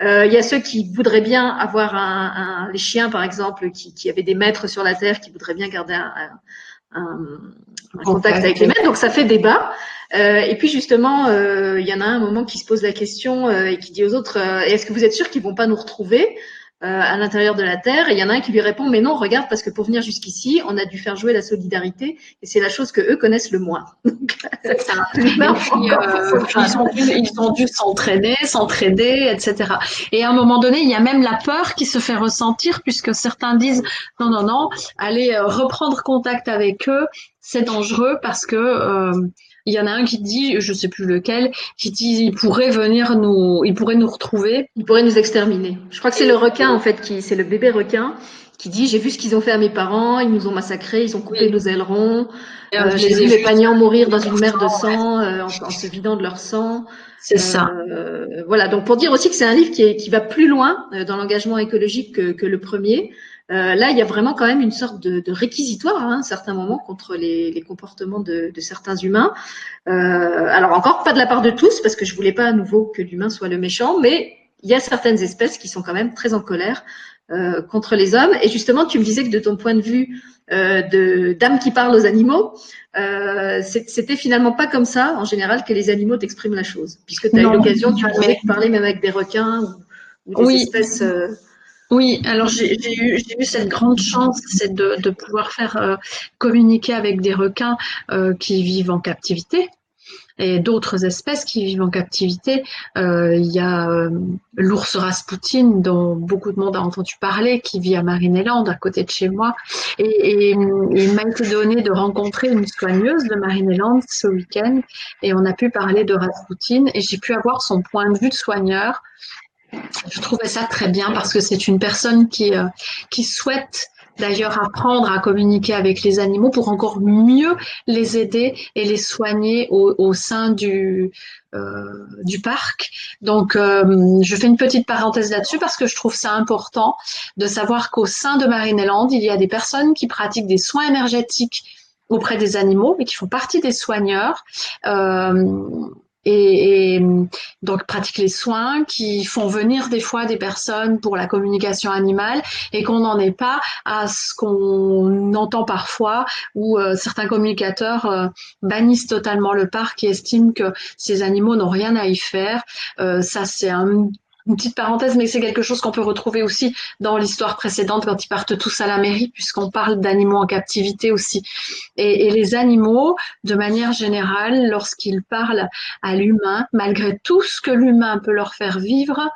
il y a ceux qui voudraient bien avoir un, les chiens par exemple qui, qui, avaient des maîtres sur la Terre qui voudraient bien garder un un, contact avec les maîtres, donc ça fait débat. Euh, et puis justement, euh, il y en a un moment qui se pose la question euh, et qui dit aux autres Est-ce que vous êtes sûr qu'ils vont pas nous retrouver? À l'intérieur de la Terre Et il y en a un qui lui répond Mais non, regarde, parce que pour venir jusqu'ici, on a dû faire jouer la solidarité et c'est la chose que eux connaissent le moins. ils, ont dû, s'entraîner, s'entraider, etc. Et à un moment donné, il y a même la peur qui se fait ressentir puisque certains disent non, non, non, allez reprendre contact avec eux, c'est dangereux parce que il y en a un qui dit, je sais plus lequel, qui dit il pourrait venir nous, il pourrait nous retrouver. Il pourrait nous exterminer. Je crois que c'est le requin en fait qui, c'est le bébé requin qui dit j'ai vu ce qu'ils ont fait à mes parents, ils nous ont massacrés, ils ont coupé nos ailerons, euh, j'ai vu mes pagnants mourir dans une mer de sang euh, en, se vidant de leur sang. C'est ça. Euh, voilà, donc pour dire aussi que c'est un livre qui, est, qui va plus loin dans l'engagement écologique que, que, le premier. Là, il y a vraiment quand même une sorte de, de réquisitoire hein, à un certain moment contre les, les comportements de, de, certains humains. alors encore pas de la part de tous, parce que je voulais pas à nouveau que l'humain soit le méchant, mais il y a certaines espèces qui sont quand même très en colère euh, contre les hommes. Et justement, tu me disais que de ton point de vue euh, de d'âme qui parle aux animaux, euh, c'était finalement pas comme ça en général que les animaux t'expriment la chose, puisque tu as eu l'occasion, tu de parler même avec des requins ou, des oui. espèces. Oui, alors j'ai eu, cette grande chance, de, pouvoir faire euh, communiquer avec des requins euh, qui vivent en captivité et d'autres espèces qui vivent en captivité. Euh, il y a l'ours Rasputin, dont beaucoup de monde a entendu parler, qui vit à Marineland, à côté de chez moi. Et, il m'a été donné de rencontrer une soigneuse de Marineland ce week-end, et on a pu parler de Rasputin, et j'ai pu avoir son point de vue de soigneur. Je trouvais ça très bien parce que c'est une personne qui, euh, qui souhaite d'ailleurs apprendre à communiquer avec les animaux pour encore mieux les aider et les soigner au, au sein du, euh, du parc. Donc, euh, je fais une petite parenthèse là-dessus parce que je trouve ça important de savoir qu'au sein de Marineland, il y a des personnes qui pratiquent des soins énergétiques auprès des animaux et qui font partie des soigneurs. Euh, et, donc pratiquent les soins, qui font venir des fois des personnes pour la communication animale et qu'on n'en est pas à ce qu'on entend parfois où euh, certains communicateurs euh, bannissent totalement le parc et estiment que ces animaux n'ont rien à y faire. Euh, ça c'est un une petite parenthèse, mais c'est quelque chose qu'on peut retrouver aussi dans l'histoire précédente quand ils partent tous à la mairie, puisqu'on parle d'animaux en captivité aussi. Et, les animaux, de manière générale, lorsqu'ils parlent à l'humain, malgré tout ce que l'humain peut leur faire vivre,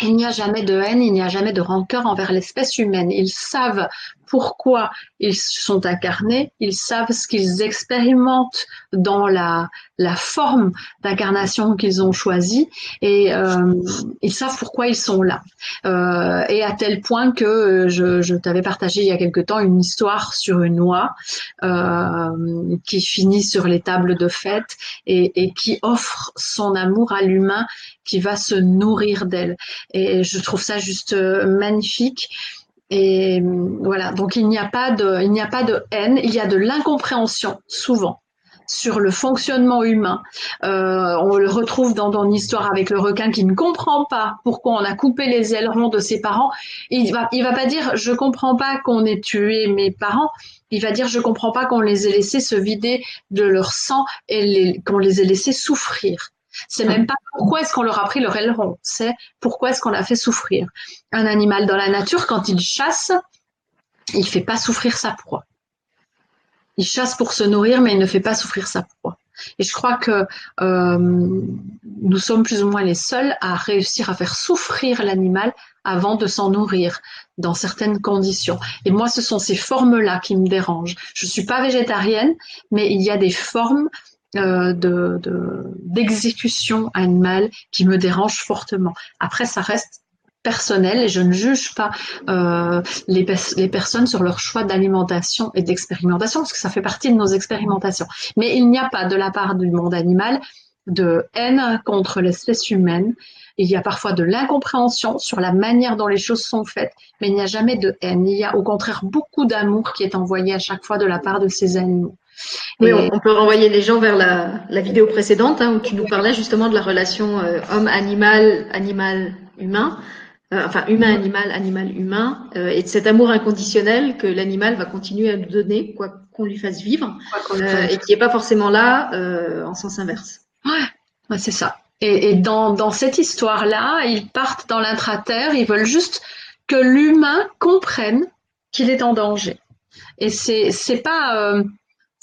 il n'y a jamais de haine, il n'y a jamais de rancœur envers l'espèce humaine. Ils savent pourquoi ils sont incarnés, ils savent ce qu'ils expérimentent dans la, la forme d'incarnation qu'ils ont choisie et euh, ils savent pourquoi ils sont là. Euh, et à tel point que je, je t'avais partagé il y a quelque temps une histoire sur une oie euh, qui finit sur les tables de fête et, et qui offre son amour à l'humain qui va se nourrir d'elle. Et je trouve ça juste euh, magnifique. Et voilà, donc il n'y a pas de, il n'y a pas de haine, il y a de l'incompréhension souvent sur le fonctionnement humain. Euh, on le retrouve dans ton histoire avec le requin qui ne comprend pas pourquoi on a coupé les ailerons de ses parents. Il va, il va pas dire je comprends pas qu'on ait tué mes parents. Il va dire je comprends pas qu'on les ait laissés se vider de leur sang et qu'on les ait laissés souffrir. C'est même pas pourquoi est-ce qu'on leur a pris leur aileron, c'est pourquoi est-ce qu'on l'a fait souffrir. Un animal dans la nature, quand il chasse, il fait pas souffrir sa proie. Il chasse pour se nourrir, mais il ne fait pas souffrir sa proie. Et je crois que euh, nous sommes plus ou moins les seuls à réussir à faire souffrir l'animal avant de s'en nourrir dans certaines conditions. Et moi, ce sont ces formes-là qui me dérangent. Je suis pas végétarienne, mais il y a des formes euh, de, d'exécution animale qui me dérange fortement. Après, ça reste personnel et je ne juge pas euh, les, les, personnes sur leur choix d'alimentation et d'expérimentation parce que ça fait partie de nos expérimentations. Mais il n'y a pas de la part du monde animal de haine contre l'espèce humaine. Il y a parfois de l'incompréhension sur la manière dont les choses sont faites, mais il n'y a jamais de haine. Il y a au contraire beaucoup d'amour qui est envoyé à chaque fois de la part de ces animaux. Oui, on, peut renvoyer les gens vers la, la vidéo précédente hein, où tu nous parlais justement de la relation euh, homme-animal, animal-humain, euh, enfin humain-animal, animal-humain, euh, et de cet amour inconditionnel que l'animal va continuer à nous donner, quoi qu'on lui fasse vivre, et qui n'est pas forcément là en sens inverse. Ouais, c'est ça. Et, et dans, dans, cette histoire-là, ils partent dans l'intraterre, ils veulent juste que l'humain comprenne qu'il est en danger. Et c'est c'est pas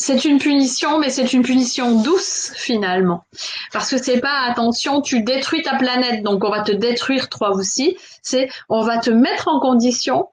c'est une punition, mais c'est une punition douce finalement. Parce que c'est pas attention, tu détruis ta planète, donc on va te détruire toi aussi. C'est on va te mettre en condition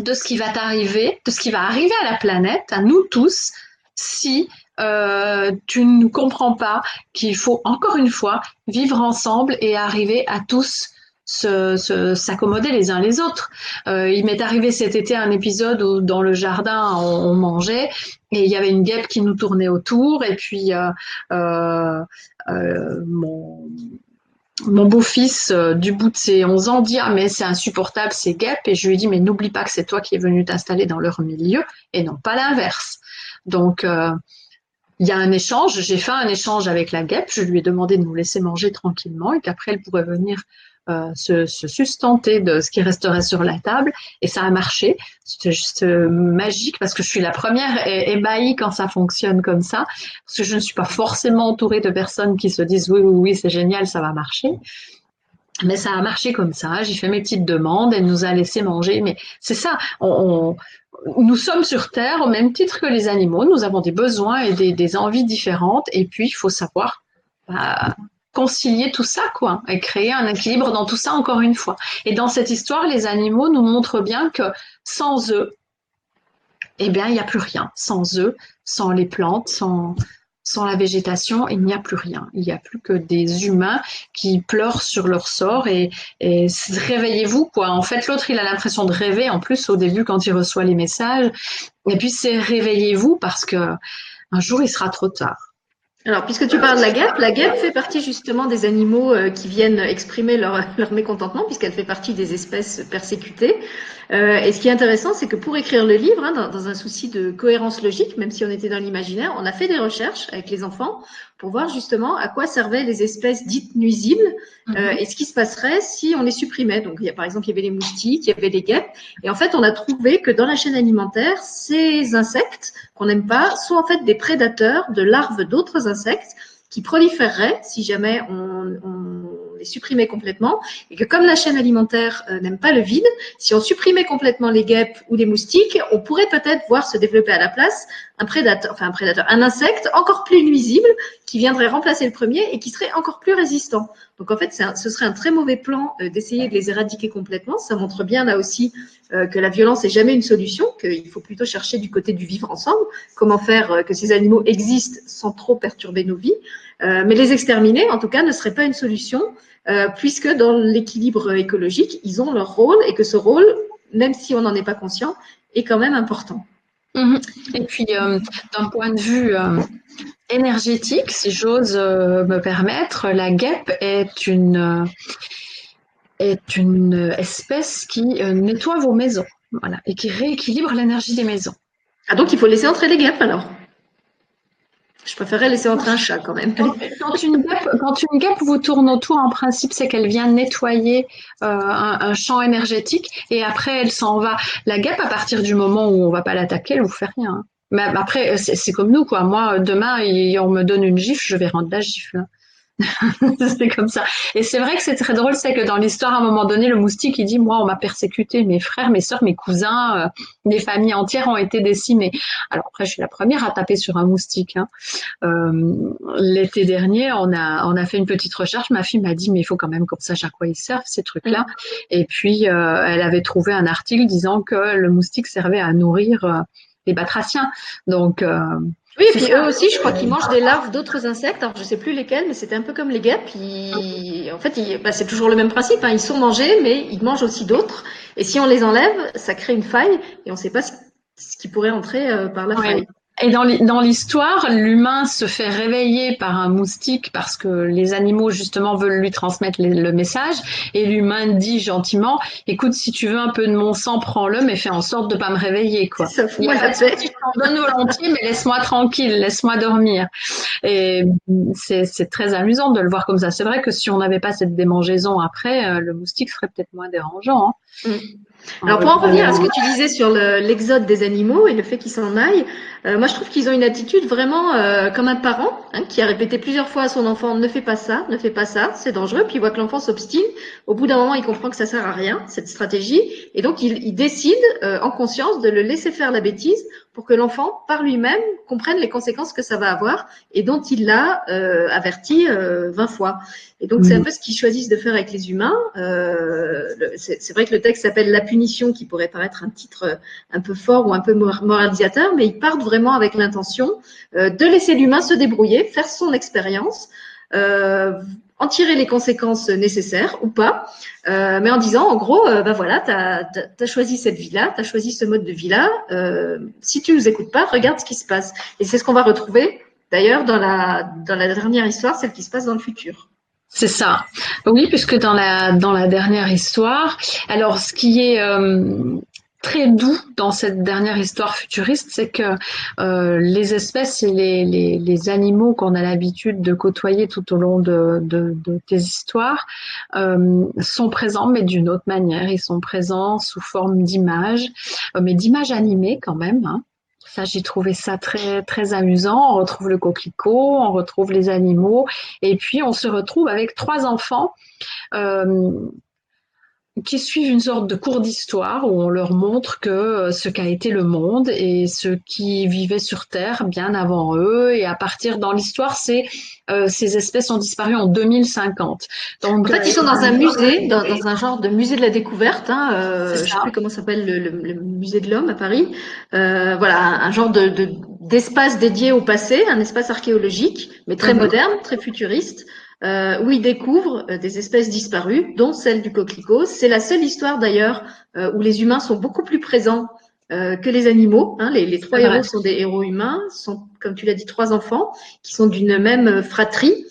de ce qui va t'arriver, de ce qui va arriver à la planète, à nous tous, si euh, tu ne comprends pas qu'il faut encore une fois vivre ensemble et arriver à tous s'accommoder les uns les autres. Euh, il m'est arrivé cet été un épisode où dans le jardin on, mangeait et il y avait une guêpe qui nous tournait autour et puis euh, euh, mon, mon beau-fils du bout de ses 11 ans dit ah mais c'est insupportable ces guêpes et je lui dis mais n'oublie pas que c'est toi qui es venu t'installer dans leur milieu et non pas l'inverse. Donc il y a un échange, j'ai fait un échange avec la guêpe, je lui ai demandé de nous laisser manger tranquillement et qu'après elle pourrait venir euh, se, se, sustenter de ce qui resterait sur la table. Et ça a marché. C'était juste euh, magique parce que je suis la première ébahie quand ça fonctionne comme ça. Parce que je ne suis pas forcément entourée de personnes qui se disent oui, oui, oui, c'est génial, ça va marcher. Mais ça a marché comme ça. J'ai fait mes petites demandes. Elle nous a laissé manger. Mais c'est ça. On, nous sommes sur Terre au même titre que les animaux. Nous avons des besoins et des, des envies différentes. Et puis, il faut savoir bah, concilier tout ça, quoi, et créer un équilibre dans tout ça encore une fois. Et dans cette histoire, les animaux nous montrent bien que sans eux, eh bien, il n'y a plus rien. Sans eux, sans les plantes, sans, la végétation, il n'y a plus rien. Il n'y a plus que des humains qui pleurent sur leur sort et, et réveillez-vous, quoi. En fait, l'autre, il a l'impression de rêver, en plus, au début, quand il reçoit les messages. Et puis, c'est réveillez-vous parce que un jour, il sera trop tard. Alors, puisque tu parles de la guêpe, la guêpe fait partie justement des animaux euh, qui viennent exprimer leur, [laughs] leur mécontentement, puisqu'elle fait partie des espèces persécutées. Euh, et ce qui est intéressant, c'est que pour écrire le livre, hein, dans, dans, un souci de cohérence logique, même si on était dans l'imaginaire, on a fait des recherches avec les enfants pour voir justement à quoi servaient les espèces dites nuisibles euh, mhm. et ce qui se passerait si on les supprimait. Donc, il y a, par exemple, il y avait les moustiques, il y avait les guêpes. Et en fait, on a trouvé que dans la chaîne alimentaire, ces insectes qu'on n'aime pas sont en fait des prédateurs de larves d'autres insectes qui proliféreraient si jamais on, on les supprimait complètement, et que comme la chaîne alimentaire euh, n'aime pas le vide, si on supprimait complètement les guêpes ou les moustiques, on pourrait peut-être voir se développer à la place un prédateur, enfin un prédateur, un insecte encore plus nuisible qui viendrait remplacer le premier et qui serait encore plus résistant. Donc en fait, ce serait un très mauvais plan euh, d'essayer de les éradiquer complètement. Ça montre bien là aussi euh, que la violence est jamais une solution, qu'il faut plutôt chercher du côté du vivre ensemble, comment faire que ces animaux existent sans trop perturber nos vies. Mais les exterminer, en tout cas, ne serait pas une solution. Euh, puisque dans l'équilibre écologique, ils ont leur rôle et que ce rôle, même si on n'en est pas conscient, est quand même important. Mhm. Et puis, euh, d'un point de vue euh, énergétique, si j'ose me permettre, la guêpe est une, est une espèce qui nettoie vos maisons voilà, et qui rééquilibre l'énergie des maisons. Ah, donc il faut laisser entrer les guêpes alors je préférerais laisser entrer un chat quand même. Quand une guêpe, vous tourne autour, en principe, c'est qu'elle vient nettoyer euh, un, champ énergétique et après elle s'en va. La guêpe, à partir du moment où on va pas l'attaquer, elle vous fait rien. Mais après, c'est comme nous, quoi. Moi, demain, on me donne une gifle, je vais rendre la gifle. [laughs] c'est comme ça. Et c'est vrai que c'est très drôle, c'est que dans l'histoire, à un moment donné, le moustique, il dit, moi, on m'a persécuté, mes frères, mes soeurs, mes cousins, euh, des familles entières ont été décimées. Alors après, je suis la première à taper sur un moustique. Hein. Euh, L'été dernier, on a, on a fait une petite recherche. Ma fille m'a dit, mais il faut quand même qu'on sache à quoi ils servent, ces trucs-là. Et puis, euh, elle avait trouvé un article disant que le moustique servait à nourrir euh, les batraciens. Donc, oui, et puis eux aussi, je crois qu'ils mangent des larves d'autres insectes. Alors, je sais plus lesquels, mais c'était un peu comme les guêpes. En fait, bah, c'est toujours le même principe. Hein. Ils sont mangés, mais ils mangent aussi d'autres. Et si on les enlève, ça crée une faille et on ne sait pas ce, qui pourrait entrer euh, par la faille. Et dans l'histoire, l'humain se fait réveiller par un moustique parce que les animaux justement veulent lui transmettre le message et l'humain dit gentiment "Écoute, si tu veux un peu de mon sang, prends-le, mais fais en sorte de pas me réveiller quoi." Ça fout la Je t'en donne volontiers, mais laisse-moi tranquille, laisse-moi dormir. Et c'est très amusant de le voir comme ça. C'est vrai que si on n'avait pas cette démangeaison après, euh, le moustique serait peut-être moins dérangeant. Hein. Mm. Alors pour en revenir à ce que tu disais sur l'exode des animaux et le fait qu'ils s'en aillent, euh, moi je trouve qu'ils ont une attitude vraiment euh, comme un parent hein, qui a répété plusieurs fois à son enfant ne fais pas ça, ne fais pas ça, c'est dangereux. Puis il voit que l'enfant s'obstine. Au bout d'un moment, il comprend que ça sert à rien cette stratégie et donc il, il décide euh, en conscience de le laisser faire la bêtise pour que l'enfant, par lui-même, comprenne les conséquences que ça va avoir et dont il l'a euh, averti euh, 20 fois. Et donc, c'est un peu ce qu'ils choisissent de faire avec les humains. Euh, c'est vrai que le texte s'appelle La punition, qui pourrait paraître un titre un peu fort ou un peu moralisateur, mais ils partent vraiment avec l'intention euh, de laisser l'humain se débrouiller, faire son expérience. Euh, en tirer les conséquences nécessaires ou pas, euh, mais en disant, en gros, euh, bah voilà, tu as, choisi cette vie-là, tu as choisi ce mode de vie-là, euh, si tu nous écoutes pas, regarde ce qui se passe. Et c'est ce qu'on va retrouver d'ailleurs dans la, dans la dernière histoire, celle qui se passe dans le futur. C'est ça. Oui, puisque dans la dans la dernière histoire, alors ce qui est très doux dans cette dernière histoire futuriste, c'est que euh, les espèces et les, les, animaux qu'on a l'habitude de côtoyer tout au long de, de, de tes histoires euh, sont présents, mais d'une autre manière. Ils sont présents sous forme d'images, euh, mais d'images animées quand même. Hein. Ça, j'ai trouvé ça très très amusant. On retrouve le coquelicot, on retrouve les animaux, et puis on se retrouve avec trois enfants. Qui suivent une sorte de cours d'histoire où on leur montre que euh, ce qu'a été le monde et ce qui vivait sur Terre bien avant eux. Et à partir dans l'histoire, c'est euh, ces espèces ont disparu en 2050. Donc, en fait, ils sont dans un euh, musée, dans, dans, un genre de musée de la découverte. Hein, euh, je sais plus comment s'appelle le, le, musée de l'homme à Paris. Euh, voilà, un, genre de, d'espace dédié au passé, un espace archéologique, mais très mhm. moderne, très futuriste euh, où il découvre euh, des espèces disparues, dont celle du coquelicot. C'est la seule histoire d'ailleurs euh, où les humains sont beaucoup plus présents euh, que les animaux. Hein. Les, les, trois héros sont des héros humains, sont, comme tu l'as dit, trois enfants qui sont d'une même fratrie.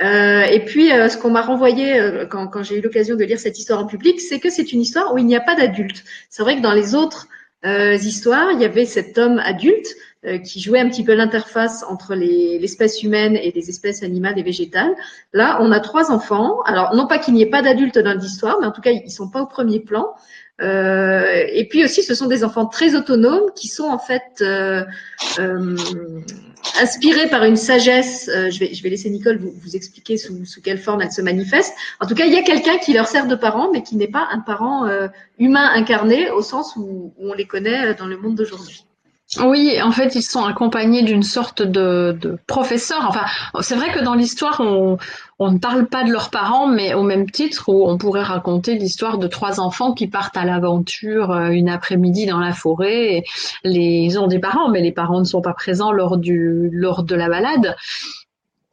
Et puis, ce qu'on m'a renvoyé quand, quand j'ai eu l'occasion de lire cette histoire en public, c'est que c'est une histoire où il n'y a pas d'adultes. C'est vrai que dans les autres histoires, il y avait cet homme adulte qui jouait un petit peu l'interface entre l'espèce humaine et les espèces animales et végétales. Là, on a trois enfants. Alors, non pas qu'il n'y ait pas d'adultes dans l'histoire, mais en tout cas, ils sont pas au premier plan. Euh, et puis aussi, ce sont des enfants très autonomes qui sont en fait euh, euh, inspirés par une sagesse. Euh, je, vais, je vais laisser Nicole vous, expliquer sous, quelle forme elle se manifeste. En tout cas, il y a quelqu'un qui leur sert de parent, mais qui n'est pas un parent humain incarné au sens où on les connaît dans le monde d'aujourd'hui. Oui, en fait, ils sont accompagnés d'une sorte de, professeur. Enfin, c'est vrai que dans l'histoire, on, ne parle pas de leurs parents, mais au même titre où on pourrait raconter l'histoire de trois enfants qui partent à l'aventure euh, une après-midi dans la forêt. Les, ils ont des parents, mais les parents ne sont pas présents lors, de la balade.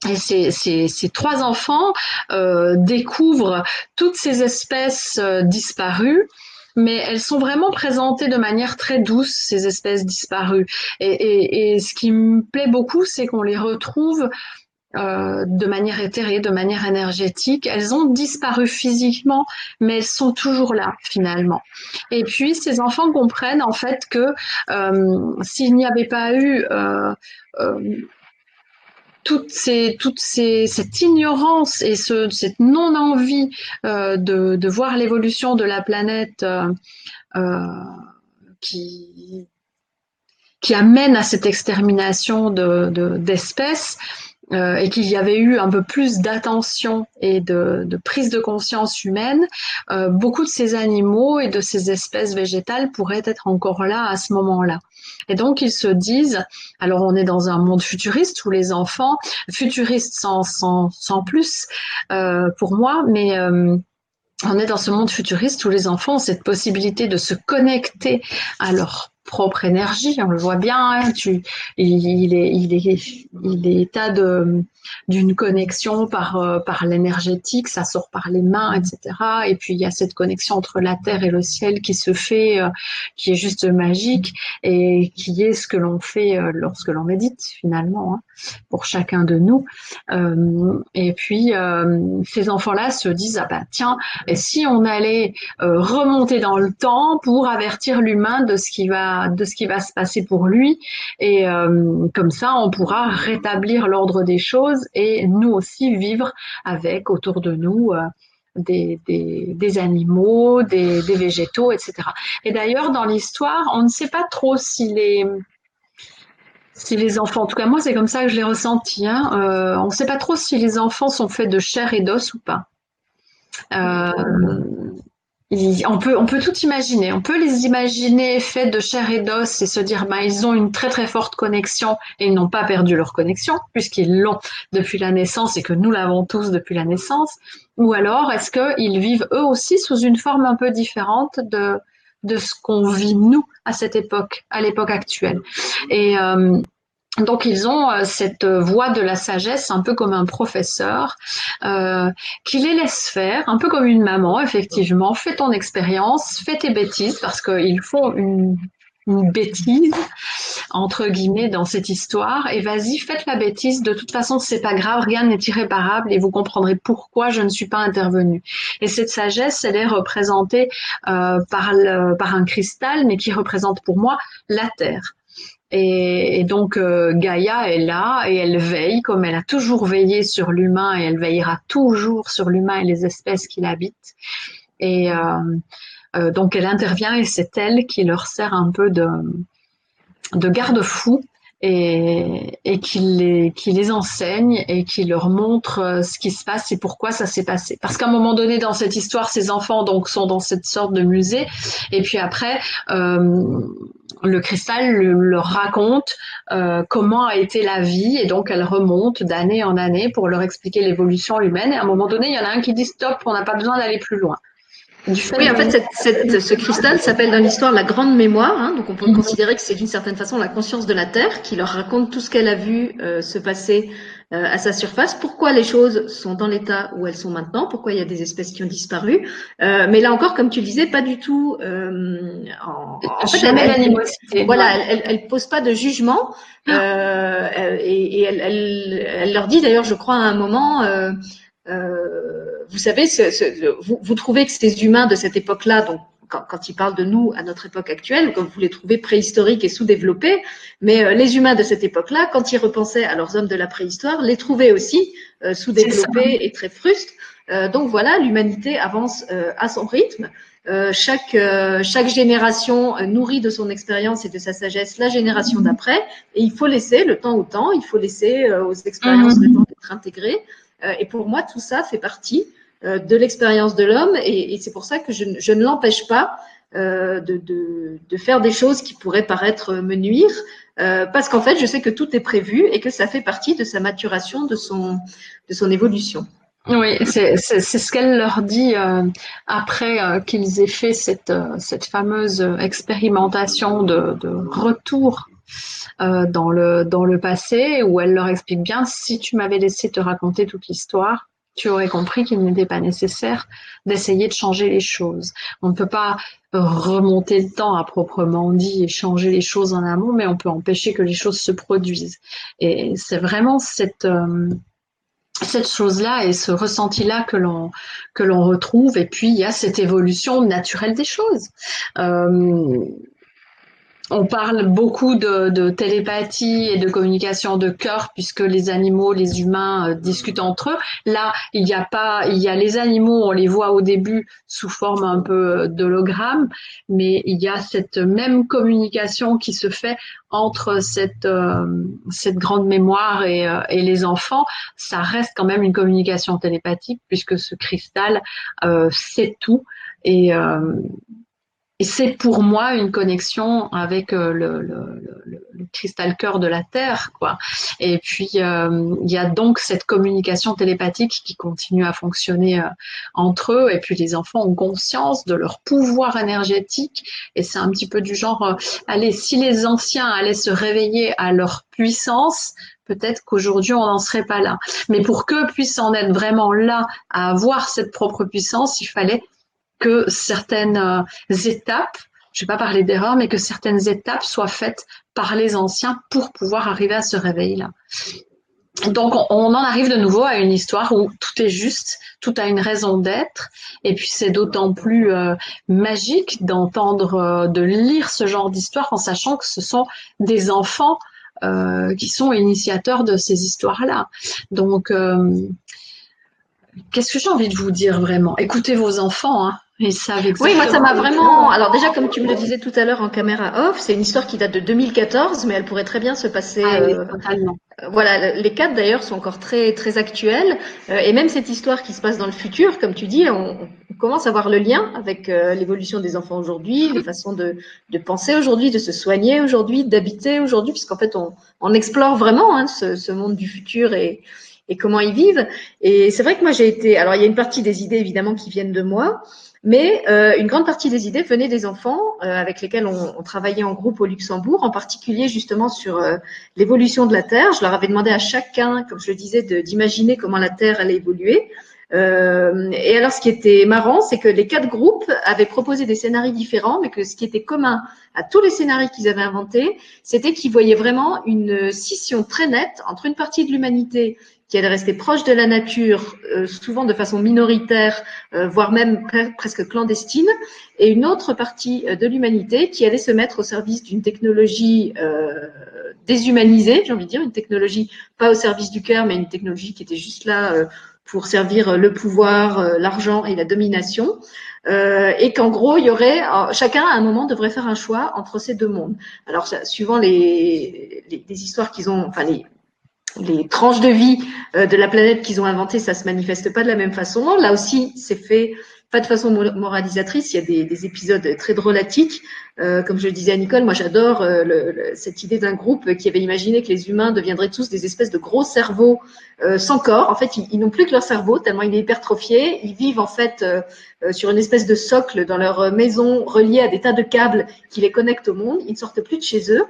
Et ces, trois enfants euh, découvrent toutes ces espèces euh, disparues mais elles sont vraiment présentées de manière très douce, ces espèces disparues. Et, et, et ce qui me plaît beaucoup, c'est qu'on les retrouve euh, de manière éthérée, de manière énergétique. Elles ont disparu physiquement, mais elles sont toujours là finalement. Et puis ces enfants comprennent en fait que euh, s'il n'y avait pas eu euh, euh toute, cette ignorance et ce, cette non-envie euh, de, voir l'évolution de la planète euh, euh, qui, amène à cette extermination d'espèces, de, et qu'il y avait eu un peu plus d'attention et de, prise de conscience humaine, beaucoup de ces animaux et de ces espèces végétales pourraient être encore là à ce moment-là. Et donc ils se disent, alors on est dans un monde futuriste où les enfants, futuristes sans, sans, sans plus euh, pour moi, mais euh, on est dans ce monde futuriste où les enfants ont cette possibilité de se connecter à leur propre énergie, on le voit bien, hein, tu, il, est, il, est, il est état de, d'une connexion par, euh, par l'énergétique, ça sort par les mains, etc. Et puis il y a cette connexion entre la terre et le ciel qui se fait, euh, qui est juste magique et qui est ce que l'on fait euh, lorsque l'on médite finalement, hein, pour chacun de nous. et puis ces enfants-là se disent ah ben tiens, si on allait remonter dans le temps pour avertir l'humain de ce qui va se passer pour lui et comme ça on pourra rétablir l'ordre des choses et nous aussi vivre avec autour de nous euh, des, des, animaux, des, végétaux, etc. Et d'ailleurs, dans l'histoire, on ne sait pas trop si les, si les enfants, en tout cas moi c'est comme ça que je l'ai ressenti, hein, euh, on ne sait pas trop si les enfants sont faits de chair et d'os ou pas. Euh, on peut, on peut tout imaginer. On peut les imaginer faits de chair et d'os et se dire, bah, ils ont une très très forte connexion et ils n'ont pas perdu leur connexion puisqu'ils l'ont depuis la naissance et que nous l'avons tous depuis la naissance. Ou alors, est-ce qu'ils vivent eux aussi sous une forme un peu différente de, de ce qu'on vit nous à cette époque, à l'époque actuelle? Et euh, donc ils ont euh, cette voix de la sagesse, un peu comme un professeur, euh, qui les laisse faire, un peu comme une maman, effectivement. Fais ton expérience, fais tes bêtises, parce qu'ils font une, bêtise entre guillemets dans cette histoire. Et vas-y, faites la bêtise. De toute façon, c'est pas grave, rien n'est irréparable, et vous comprendrez pourquoi je ne suis pas intervenue. Et cette sagesse, elle est représentée euh, par un cristal, mais qui représente pour moi la terre. Et, donc euh, Gaïa est là et elle veille comme elle a toujours veillé sur l'humain et elle veillera toujours sur l'humain et les espèces qui l'habitent. Et euh, euh, donc elle intervient et c'est elle qui leur sert un peu de, de garde-fou et, et qui, les, qui les enseigne et qui leur montre ce qui se passe et pourquoi ça s'est passé. Parce qu'à un moment donné dans cette histoire, ces enfants donc sont dans cette sorte de musée et puis après le cristal leur raconte euh, comment a été la vie et donc elle remonte d'année en année pour leur expliquer l'évolution humaine. Et à un moment donné, il y en a un qui dit stop, on n'a pas besoin d'aller plus loin. oui, en fait, ce cristal s'appelle dans l'histoire la grande mémoire. Hein, donc, on peut mhm. considérer que c'est d'une certaine façon la conscience de la Terre qui leur raconte tout ce qu'elle a vu euh, se passer euh, à sa surface, pourquoi les choses sont dans l'état où elles sont maintenant, pourquoi il y a des espèces qui ont disparu? Euh, mais là encore, comme tu le disais, pas du tout. Euh, en, en fait, elle, voilà, elle, elle, pose pas de jugement euh, et, et elle, elle, leur dit d'ailleurs, je crois à un moment. Euh, vous savez, ce, ce, vous, vous, trouvez que ces humains de cette époque-là, donc quand, quand il parle de nous à notre époque actuelle, comme vous les trouvez préhistoriques et sous-développés, mais euh, les humains de cette époque-là, quand ils repensaient à leurs hommes de la préhistoire, les trouvaient aussi euh, sous-développés et très frustres. Euh, donc voilà, l'humanité avance à son rythme. chaque, chaque génération nourrit de son expérience et de sa sagesse la génération mm-hmm. d'après, et il faut laisser le temps au temps, il faut laisser aux expériences mm-hmm. le temps d'être intégrées. et pour moi, tout ça fait partie euh, de l'expérience de l'homme et, c'est pour ça que je, ne l'empêche pas euh, de, faire des choses qui pourraient paraître me nuire, euh, parce qu'en fait, je sais que tout est prévu et que ça fait partie de sa maturation, de son, de son évolution. Oui, c'est ce qu'elle leur dit après qu'ils aient fait cette, cette fameuse expérimentation de, de retour dans, le, dans le passé, où elle leur explique bien, si tu m'avais laissé te raconter toute l'histoire, tu aurais compris qu'il n'était pas nécessaire d'essayer de changer les choses. On ne peut pas remonter le temps à proprement dit et changer les choses en amont, mais on peut empêcher que les choses se produisent. Et c'est vraiment cette, euh, cette chose-là et ce ressenti-là que l'on que l'on retrouve. Et puis il y a cette évolution naturelle des choses. Euh, on parle beaucoup de, télépathie et de communication de cœur puisque les animaux, les humains euh, discutent entre eux. Là, il n'y a pas, il y a les animaux, on les voit au début sous forme un peu d'hologramme, mais il y a cette même communication qui se fait entre cette euh, grande mémoire et, euh, et, les enfants. Ça reste quand même une communication télépathique puisque ce cristal sait tout et et c'est pour moi une connexion avec euh, le, cristal cœur de la Terre, quoi. Et puis euh, il y a donc cette communication télépathique qui continue à fonctionner euh, entre eux. Et puis les enfants ont conscience de leur pouvoir énergétique. Et c'est un petit peu du genre, allez, si les anciens allaient se réveiller à leur puissance, peut-être qu'aujourd'hui on n'en serait pas là. Mais pour qu'eux puissent en être vraiment là à avoir cette propre puissance, il fallait que certaines euh, étapes, je ne vais pas parler d'erreur, mais que certaines étapes soient faites par les anciens pour pouvoir arriver à ce réveil-là. Donc, on en arrive de nouveau à une histoire où tout est juste, tout a une raison d'être, et puis c'est d'autant plus euh, magique d'entendre, euh, de lire ce genre d'histoire en sachant que ce sont des enfants qui sont initiateurs de ces histoires-là. Donc, qu'est-ce que j'ai envie de vous dire vraiment? Écoutez vos enfants. Hein. Oui, moi ça m'a vraiment. Alors déjà, comme tu me le disais tout à l'heure en caméra off, c'est une histoire qui date de 2014, mais elle pourrait très bien se passer. Ah euh, totalement. Voilà, les quatre d'ailleurs sont encore très très actuels, euh, et même cette histoire qui se passe dans le futur, comme tu dis, on, on commence à voir le lien avec euh, l'évolution des enfants aujourd'hui, les façons de, de penser aujourd'hui, de se soigner aujourd'hui, d'habiter aujourd'hui, puisqu'en fait, on, on, explore vraiment hein, ce, ce, monde du futur et, et comment ils vivent. Et c'est vrai que moi, j'ai été. Alors, il y a une partie des idées évidemment qui viennent de moi, mais euh, une grande partie des idées venaient des enfants euh, avec lesquels on, on, travaillait en groupe au Luxembourg, en particulier justement sur euh, l'évolution de la Terre. Je leur avais demandé à chacun, comme je le disais, d'imaginer comment la Terre allait évoluer. Euh, et alors, ce qui était marrant, c'est que les quatre groupes avaient proposé des scénarios différents, mais que ce qui était commun à tous les scénarios qu'ils avaient inventés, c'était qu'ils voyaient vraiment une scission très nette entre une partie de l'humanité qui allait rester proche de la nature, euh, souvent de façon minoritaire, euh, voire même pre presque clandestine, et une autre partie euh, de l'humanité qui allait se mettre au service d'une technologie euh, déshumanisée, j'ai envie de dire, une technologie pas au service du cœur, mais une technologie qui était juste là euh, pour servir le pouvoir, l'argent et la domination. et qu'en gros, il y aurait chacun à un moment devrait faire un choix entre ces deux mondes. Alors, suivant les, les, les histoires qu'ils ont, enfin les, les tranches de vie euh, de la planète qu'ils ont inventées, ça se manifeste pas de la même façon. Là aussi, c'est fait pas de façon moralisatrice. Il y a des, des épisodes très drôlatiques. Euh, comme je le disais à Nicole, moi j'adore euh, le, le, cette idée d'un groupe qui avait imaginé que les humains deviendraient tous des espèces de gros cerveaux euh, sans corps. En fait, ils, ils n'ont plus que leur cerveau tellement il est hypertrophié. Ils vivent en fait euh, sur une espèce de socle dans leur maison reliée à des tas de câbles qui les connectent au monde. Ils ne sortent plus de chez eux.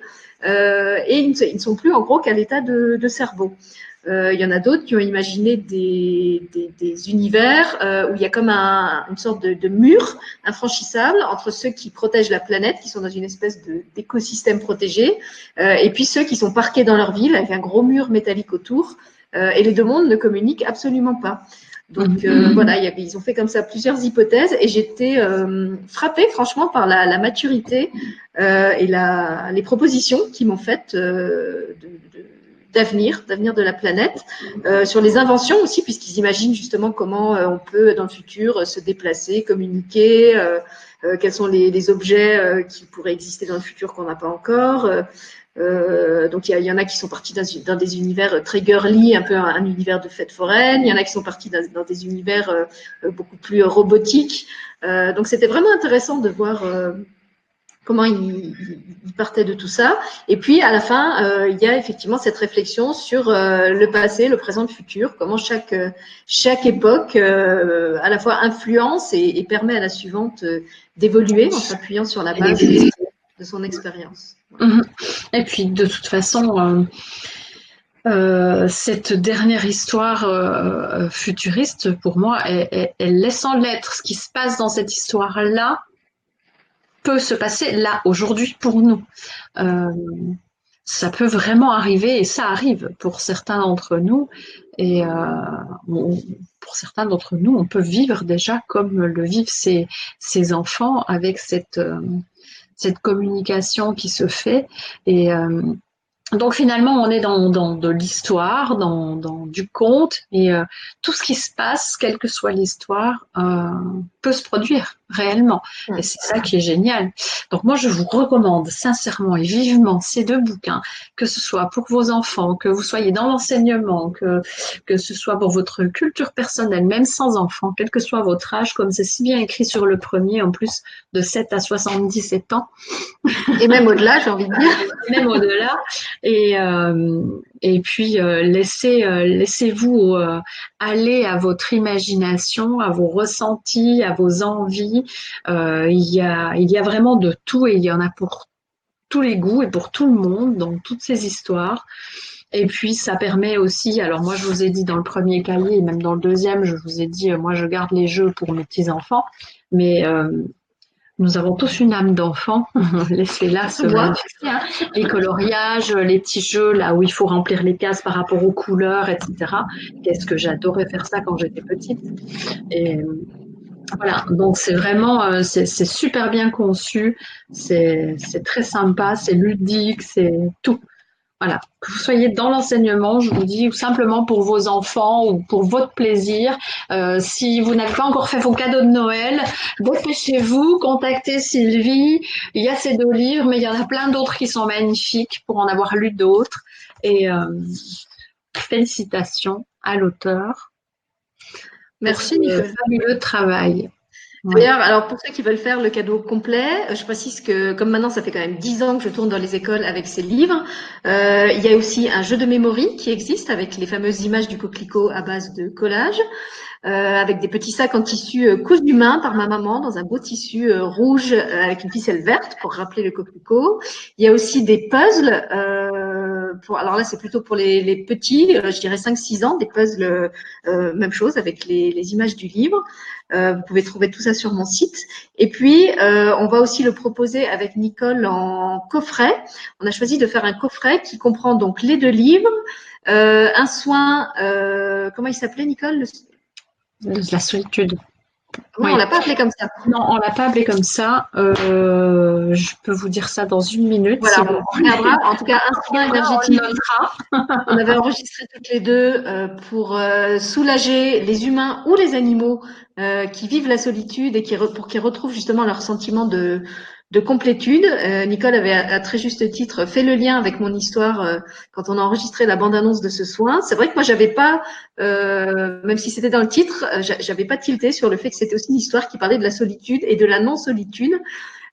Euh, et ils ne, ils ne, sont plus en gros qu'à l'état de, de, cerveau. Euh, il y en a d'autres qui ont imaginé des, des, des univers euh, où il y a comme un, une sorte de, de, mur infranchissable entre ceux qui protègent la planète, qui sont dans une espèce d'écosystème protégé, euh, et puis ceux qui sont parqués dans leur ville avec un gros mur métallique autour. Euh, et les deux mondes ne communiquent absolument pas. Donc euh, mmh. voilà, y avait, ils ont fait comme ça plusieurs hypothèses et j'étais euh, frappée franchement par la, la maturité et la, les propositions qu'ils m'ont faites d'avenir, d'avenir de la planète, euh, sur les inventions aussi, puisqu'ils imaginent justement comment on peut dans le futur se déplacer, communiquer, quels sont les, les objets qui pourraient exister dans le futur qu'on n'a pas encore. Euh, donc il y, en a qui sont partis dans, des univers très girly, un peu un, un, univers de fête foraine. Il y en a qui sont partis dans, des univers euh, beaucoup plus robotiques. Euh, donc c'était vraiment intéressant de voir euh, comment ils, partaient de tout ça. Et puis à la fin, euh, il y a effectivement cette réflexion sur le passé, le présent, le futur. Comment chaque chaque époque à la fois influence et, et, permet à la suivante d'évoluer en s'appuyant sur la base de, de son expérience. Mhm. Et puis, de toute façon, euh, euh, cette dernière histoire euh, futuriste, pour moi, elle, elle, elle laisse en ce qui se passe dans cette histoire-là peut se passer là, aujourd'hui, pour nous. Euh, ça peut vraiment arriver, et ça arrive pour certains d'entre nous, et euh, pour certains d'entre nous, on peut vivre déjà comme le vivent ces, ces enfants avec cette cette communication qui se fait. Et euh, donc finalement, on est dans, dans de l'histoire, dans, dans, du conte, et euh, tout ce qui se passe, quelle que soit l'histoire, euh, peut se produire réellement. Et c'est ça qui est génial. Donc moi, je vous recommande sincèrement et vivement ces deux bouquins, que ce soit pour vos enfants, que vous soyez dans l'enseignement, que, que ce soit pour votre culture personnelle, même sans enfants, quel que soit votre âge, comme c'est si bien écrit sur le premier, en plus de 7 à 77 ans. Et même au-delà, j'ai envie de dire. même au-delà. Et, euh, et puis, euh, laissez, euh, laissez-vous euh, aller à votre imagination, à vos ressentis, à vos envies. Euh, il, y a, il y a vraiment de tout et il y en a pour tous les goûts et pour tout le monde dans toutes ces histoires. Et puis, ça permet aussi, alors moi, je vous ai dit dans le premier cahier, et même dans le deuxième, je vous ai dit, moi, je garde les jeux pour mes petits-enfants, mais euh, nous avons tous une âme d'enfant. [laughs] Laissez-la se manifester. Les coloriages, les petits jeux, là où il faut remplir les cases par rapport aux couleurs, etc. Qu'est-ce que j'adorais faire ça quand j'étais petite. Et voilà, donc c'est vraiment, euh, c'est super bien conçu, c'est très sympa, c'est ludique, c'est tout. Voilà, que vous soyez dans l'enseignement, je vous dis, ou simplement pour vos enfants ou pour votre plaisir. Euh, si vous n'avez pas encore fait vos cadeaux de Noël, dépêchez-vous, contactez Sylvie. Il y a ces deux livres, mais il y en a plein d'autres qui sont magnifiques pour en avoir lu d'autres. Et euh, félicitations à l'auteur. Merci, Nicolas. Fabuleux travail. D'ailleurs, alors pour ceux qui veulent faire le cadeau complet, euh, je précise que comme maintenant ça fait quand même dix ans que je tourne dans les écoles avec ces livres, euh, il y a aussi un jeu de mémoire qui existe avec les fameuses images du coquelicot à base de collage. Euh, avec des petits sacs en tissu euh, cousu main par ma maman dans un beau tissu euh, rouge avec une ficelle verte pour rappeler le coquelicot. Il y a aussi des puzzles. Pour, alors là, c'est plutôt pour les, les petits, je dirais 5-6 ans, des puzzles, même chose avec les, les, images du livre. Vous pouvez trouver tout ça sur mon site. Et puis, on va aussi le proposer avec Nicole en coffret. On a choisi de faire un coffret qui comprend donc les deux livres, un soin, comment il s'appelait Nicole? La solitude. Non, on l'a pas appelé comme ça. Non, on l'a pas appelé comme ça. Euh, je peux vous dire ça dans une minute. Voilà, on. En tout cas, un soin énergétique. on avait enregistré toutes les deux euh, pour euh, soulager les humains ou les animaux qui vivent la solitude et qui pour qu'ils retrouvent justement leur sentiment de de complétude. Euh, Nicole avait à, très juste titre fait le lien avec mon histoire euh, quand on a enregistré la bande-annonce de ce soin. C'est vrai que moi j'avais pas, euh, même si c'était dans le titre, j'avais pas tilté sur le fait que c'était aussi une histoire qui parlait de la solitude et de la non-solitude.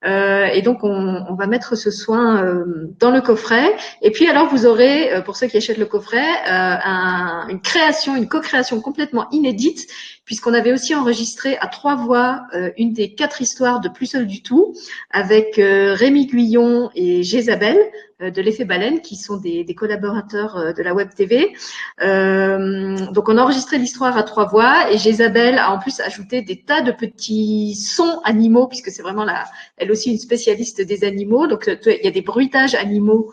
Et donc, on, va mettre ce soin dans le coffret. Et puis, alors, vous aurez, pour ceux qui achètent le coffret, un, une création, une co-création complètement inédite, puisqu'on avait aussi enregistré à trois voix une des quatre histoires de Plus seul du tout, avec Rémi Guyon et Jézabel. Euh, de l'effet baleine, qui sont des, collaborateurs euh, de la Web TV. Euh, donc, on a enregistré l'histoire à trois voix et Isabelle a en plus ajouté des tas de petits sons animaux, puisque c'est vraiment la, elle aussi une spécialiste des animaux. Donc, il y a des bruitages animaux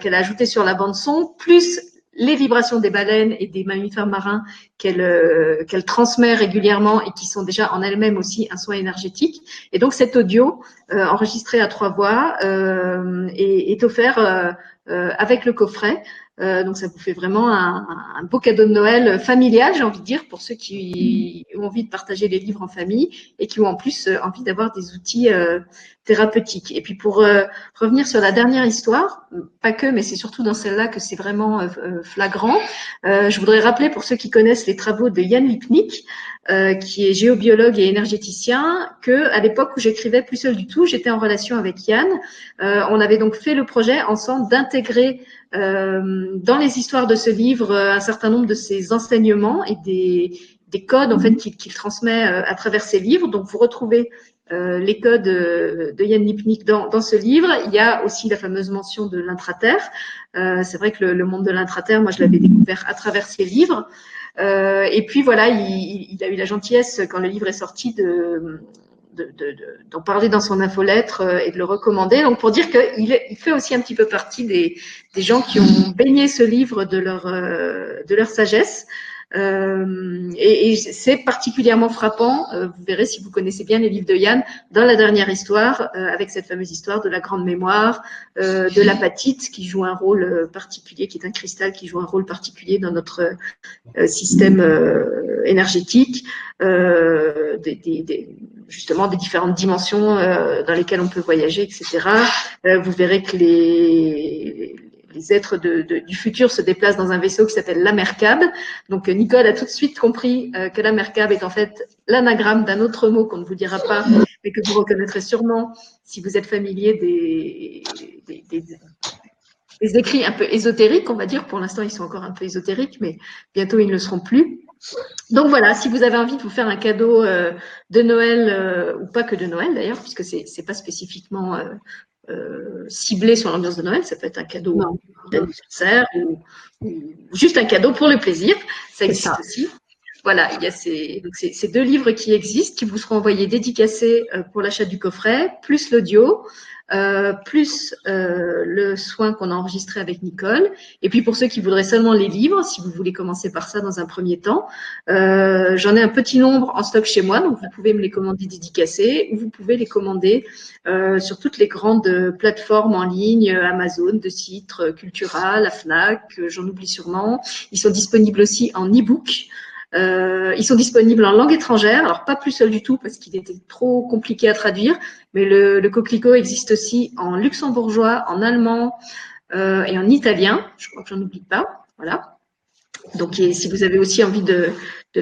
qu'elle a ajoutés sur la bande son, plus les vibrations des baleines et des mammifères marins qu'elle euh, transmet régulièrement et qui sont déjà en elles-mêmes aussi un soin énergétique. Et donc cet audio euh, enregistré à trois voix euh, est, offert avec le coffret. Donc ça vous fait vraiment un, un, beau cadeau de Noël familial, j'ai envie de dire, pour ceux qui ont envie de partager les livres en famille et qui ont en plus envie d'avoir des outils thérapeutique. Et puis pour euh, revenir sur la dernière histoire, pas que, mais c'est surtout dans celle-là que c'est vraiment euh, euh, flagrant. je voudrais rappeler pour ceux qui connaissent les travaux de Yann Lipnik, qui est géobiologue et énergéticien, que à l'époque où j'écrivais plus seul du tout, j'étais en relation avec Yann. on avait donc fait le projet ensemble d'intégrer dans les histoires de ce livre un certain nombre de ses enseignements et des, des codes en fait qu'il transmet à travers ses livres. Donc vous retrouvez euh, les codes de Yann Lipnik dans, dans, ce livre. Il y a aussi la fameuse mention de l'intraterre. Euh, c'est vrai que le, le, monde de l'intraterre, moi, je l'avais découvert à travers ces livres. Euh, et puis voilà, il, a eu la gentillesse quand le livre est sorti de d'en de, de, parler dans son infolettre euh, et de le recommander. Donc pour dire qu'il il fait aussi un petit peu partie des, gens qui ont baigné ce livre de leur, euh, de leur sagesse. Euh, et, c'est particulièrement frappant, euh, vous verrez si vous connaissez bien les livres de Yann, dans la dernière histoire, euh, avec cette fameuse histoire de la grande mémoire, de l'apatite qui joue un rôle particulier, qui est un cristal qui joue un rôle particulier dans notre système énergétique, justement des différentes dimensions dans lesquelles on peut voyager, etc. vous verrez que les les êtres du futur se déplacent dans un vaisseau qui s'appelle la Mercab. Donc Nicole a tout de suite compris euh, que la Mercab est en fait l'anagramme d'un autre mot qu'on ne vous dira pas, mais que vous reconnaîtrez sûrement si vous êtes familier des, des, écrits un peu ésotériques, on va dire. Pour l'instant, ils sont encore un peu ésotériques, mais bientôt ils ne le seront plus. Donc voilà, si vous avez envie de vous faire un cadeau euh, de Noël, euh, ou pas que de Noël d'ailleurs, puisque c'est n'est pas spécifiquement euh, ciblé sur l'ambiance de Noël. Ça peut être un cadeau d'anniversaire ou, juste un cadeau pour le plaisir. Ça existe aussi. Voilà, il y a ces, ces, deux livres qui existent, qui vous seront envoyés dédicacés euh, pour l'achat du coffret, plus l'audio. Euh, plus euh, le soin qu'on a enregistré avec Nicole. Et puis pour ceux qui voudraient seulement les livres, si vous voulez commencer par ça dans un premier temps, euh, j'en ai un petit nombre en stock chez moi, donc vous pouvez me les commander dédicacés ou vous pouvez les commander sur toutes les grandes plateformes en ligne, Amazon, de Citre, Cultura, la Fnac, j'en oublie sûrement. Ils sont disponibles aussi en e-book. Euh, ils sont disponibles en langue étrangère, alors pas plus seul du tout parce qu'il était trop compliqué à traduire, mais le, le coquelicot existe aussi en luxembourgeois, en allemand euh, et en italien. Je crois que j'en oublie pas. Voilà. Donc, si vous avez aussi envie de,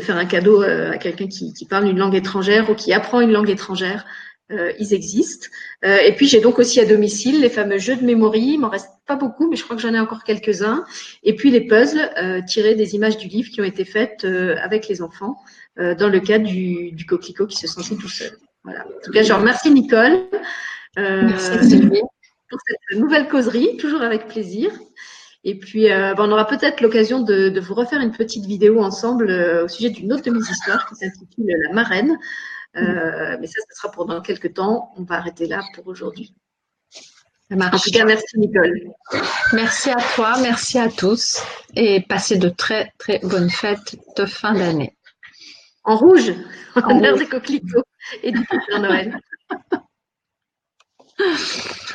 faire un cadeau à quelqu'un qui, parle une langue étrangère ou qui apprend une langue étrangère, ils existent. et puis, j'ai donc aussi à domicile les fameux jeux de mémoire. Il m'en reste pas beaucoup, mais je crois que j'en ai encore quelques-uns. Et puis, les puzzles tirés des images du livre qui ont été faites avec les enfants dans le cadre du, du coquelicot qui se sentit tout seul. Voilà. En tout cas, je remercie Nicole. Merci, pour cette nouvelle causerie, toujours avec plaisir. Et puis, euh, ben, on aura peut-être l'occasion de, vous refaire une petite vidéo ensemble euh, au sujet d'une autre de mes histoires qui s'intitule La marraine. Euh, mais ça, ce sera pour dans quelques temps. On va arrêter là pour aujourd'hui. En tout cas, merci Nicole. Merci à toi, merci à tous et passez de très très bonnes fêtes de fin d'année. En rouge, en, honneur [laughs] des coquelicots et du Père Noël. [laughs]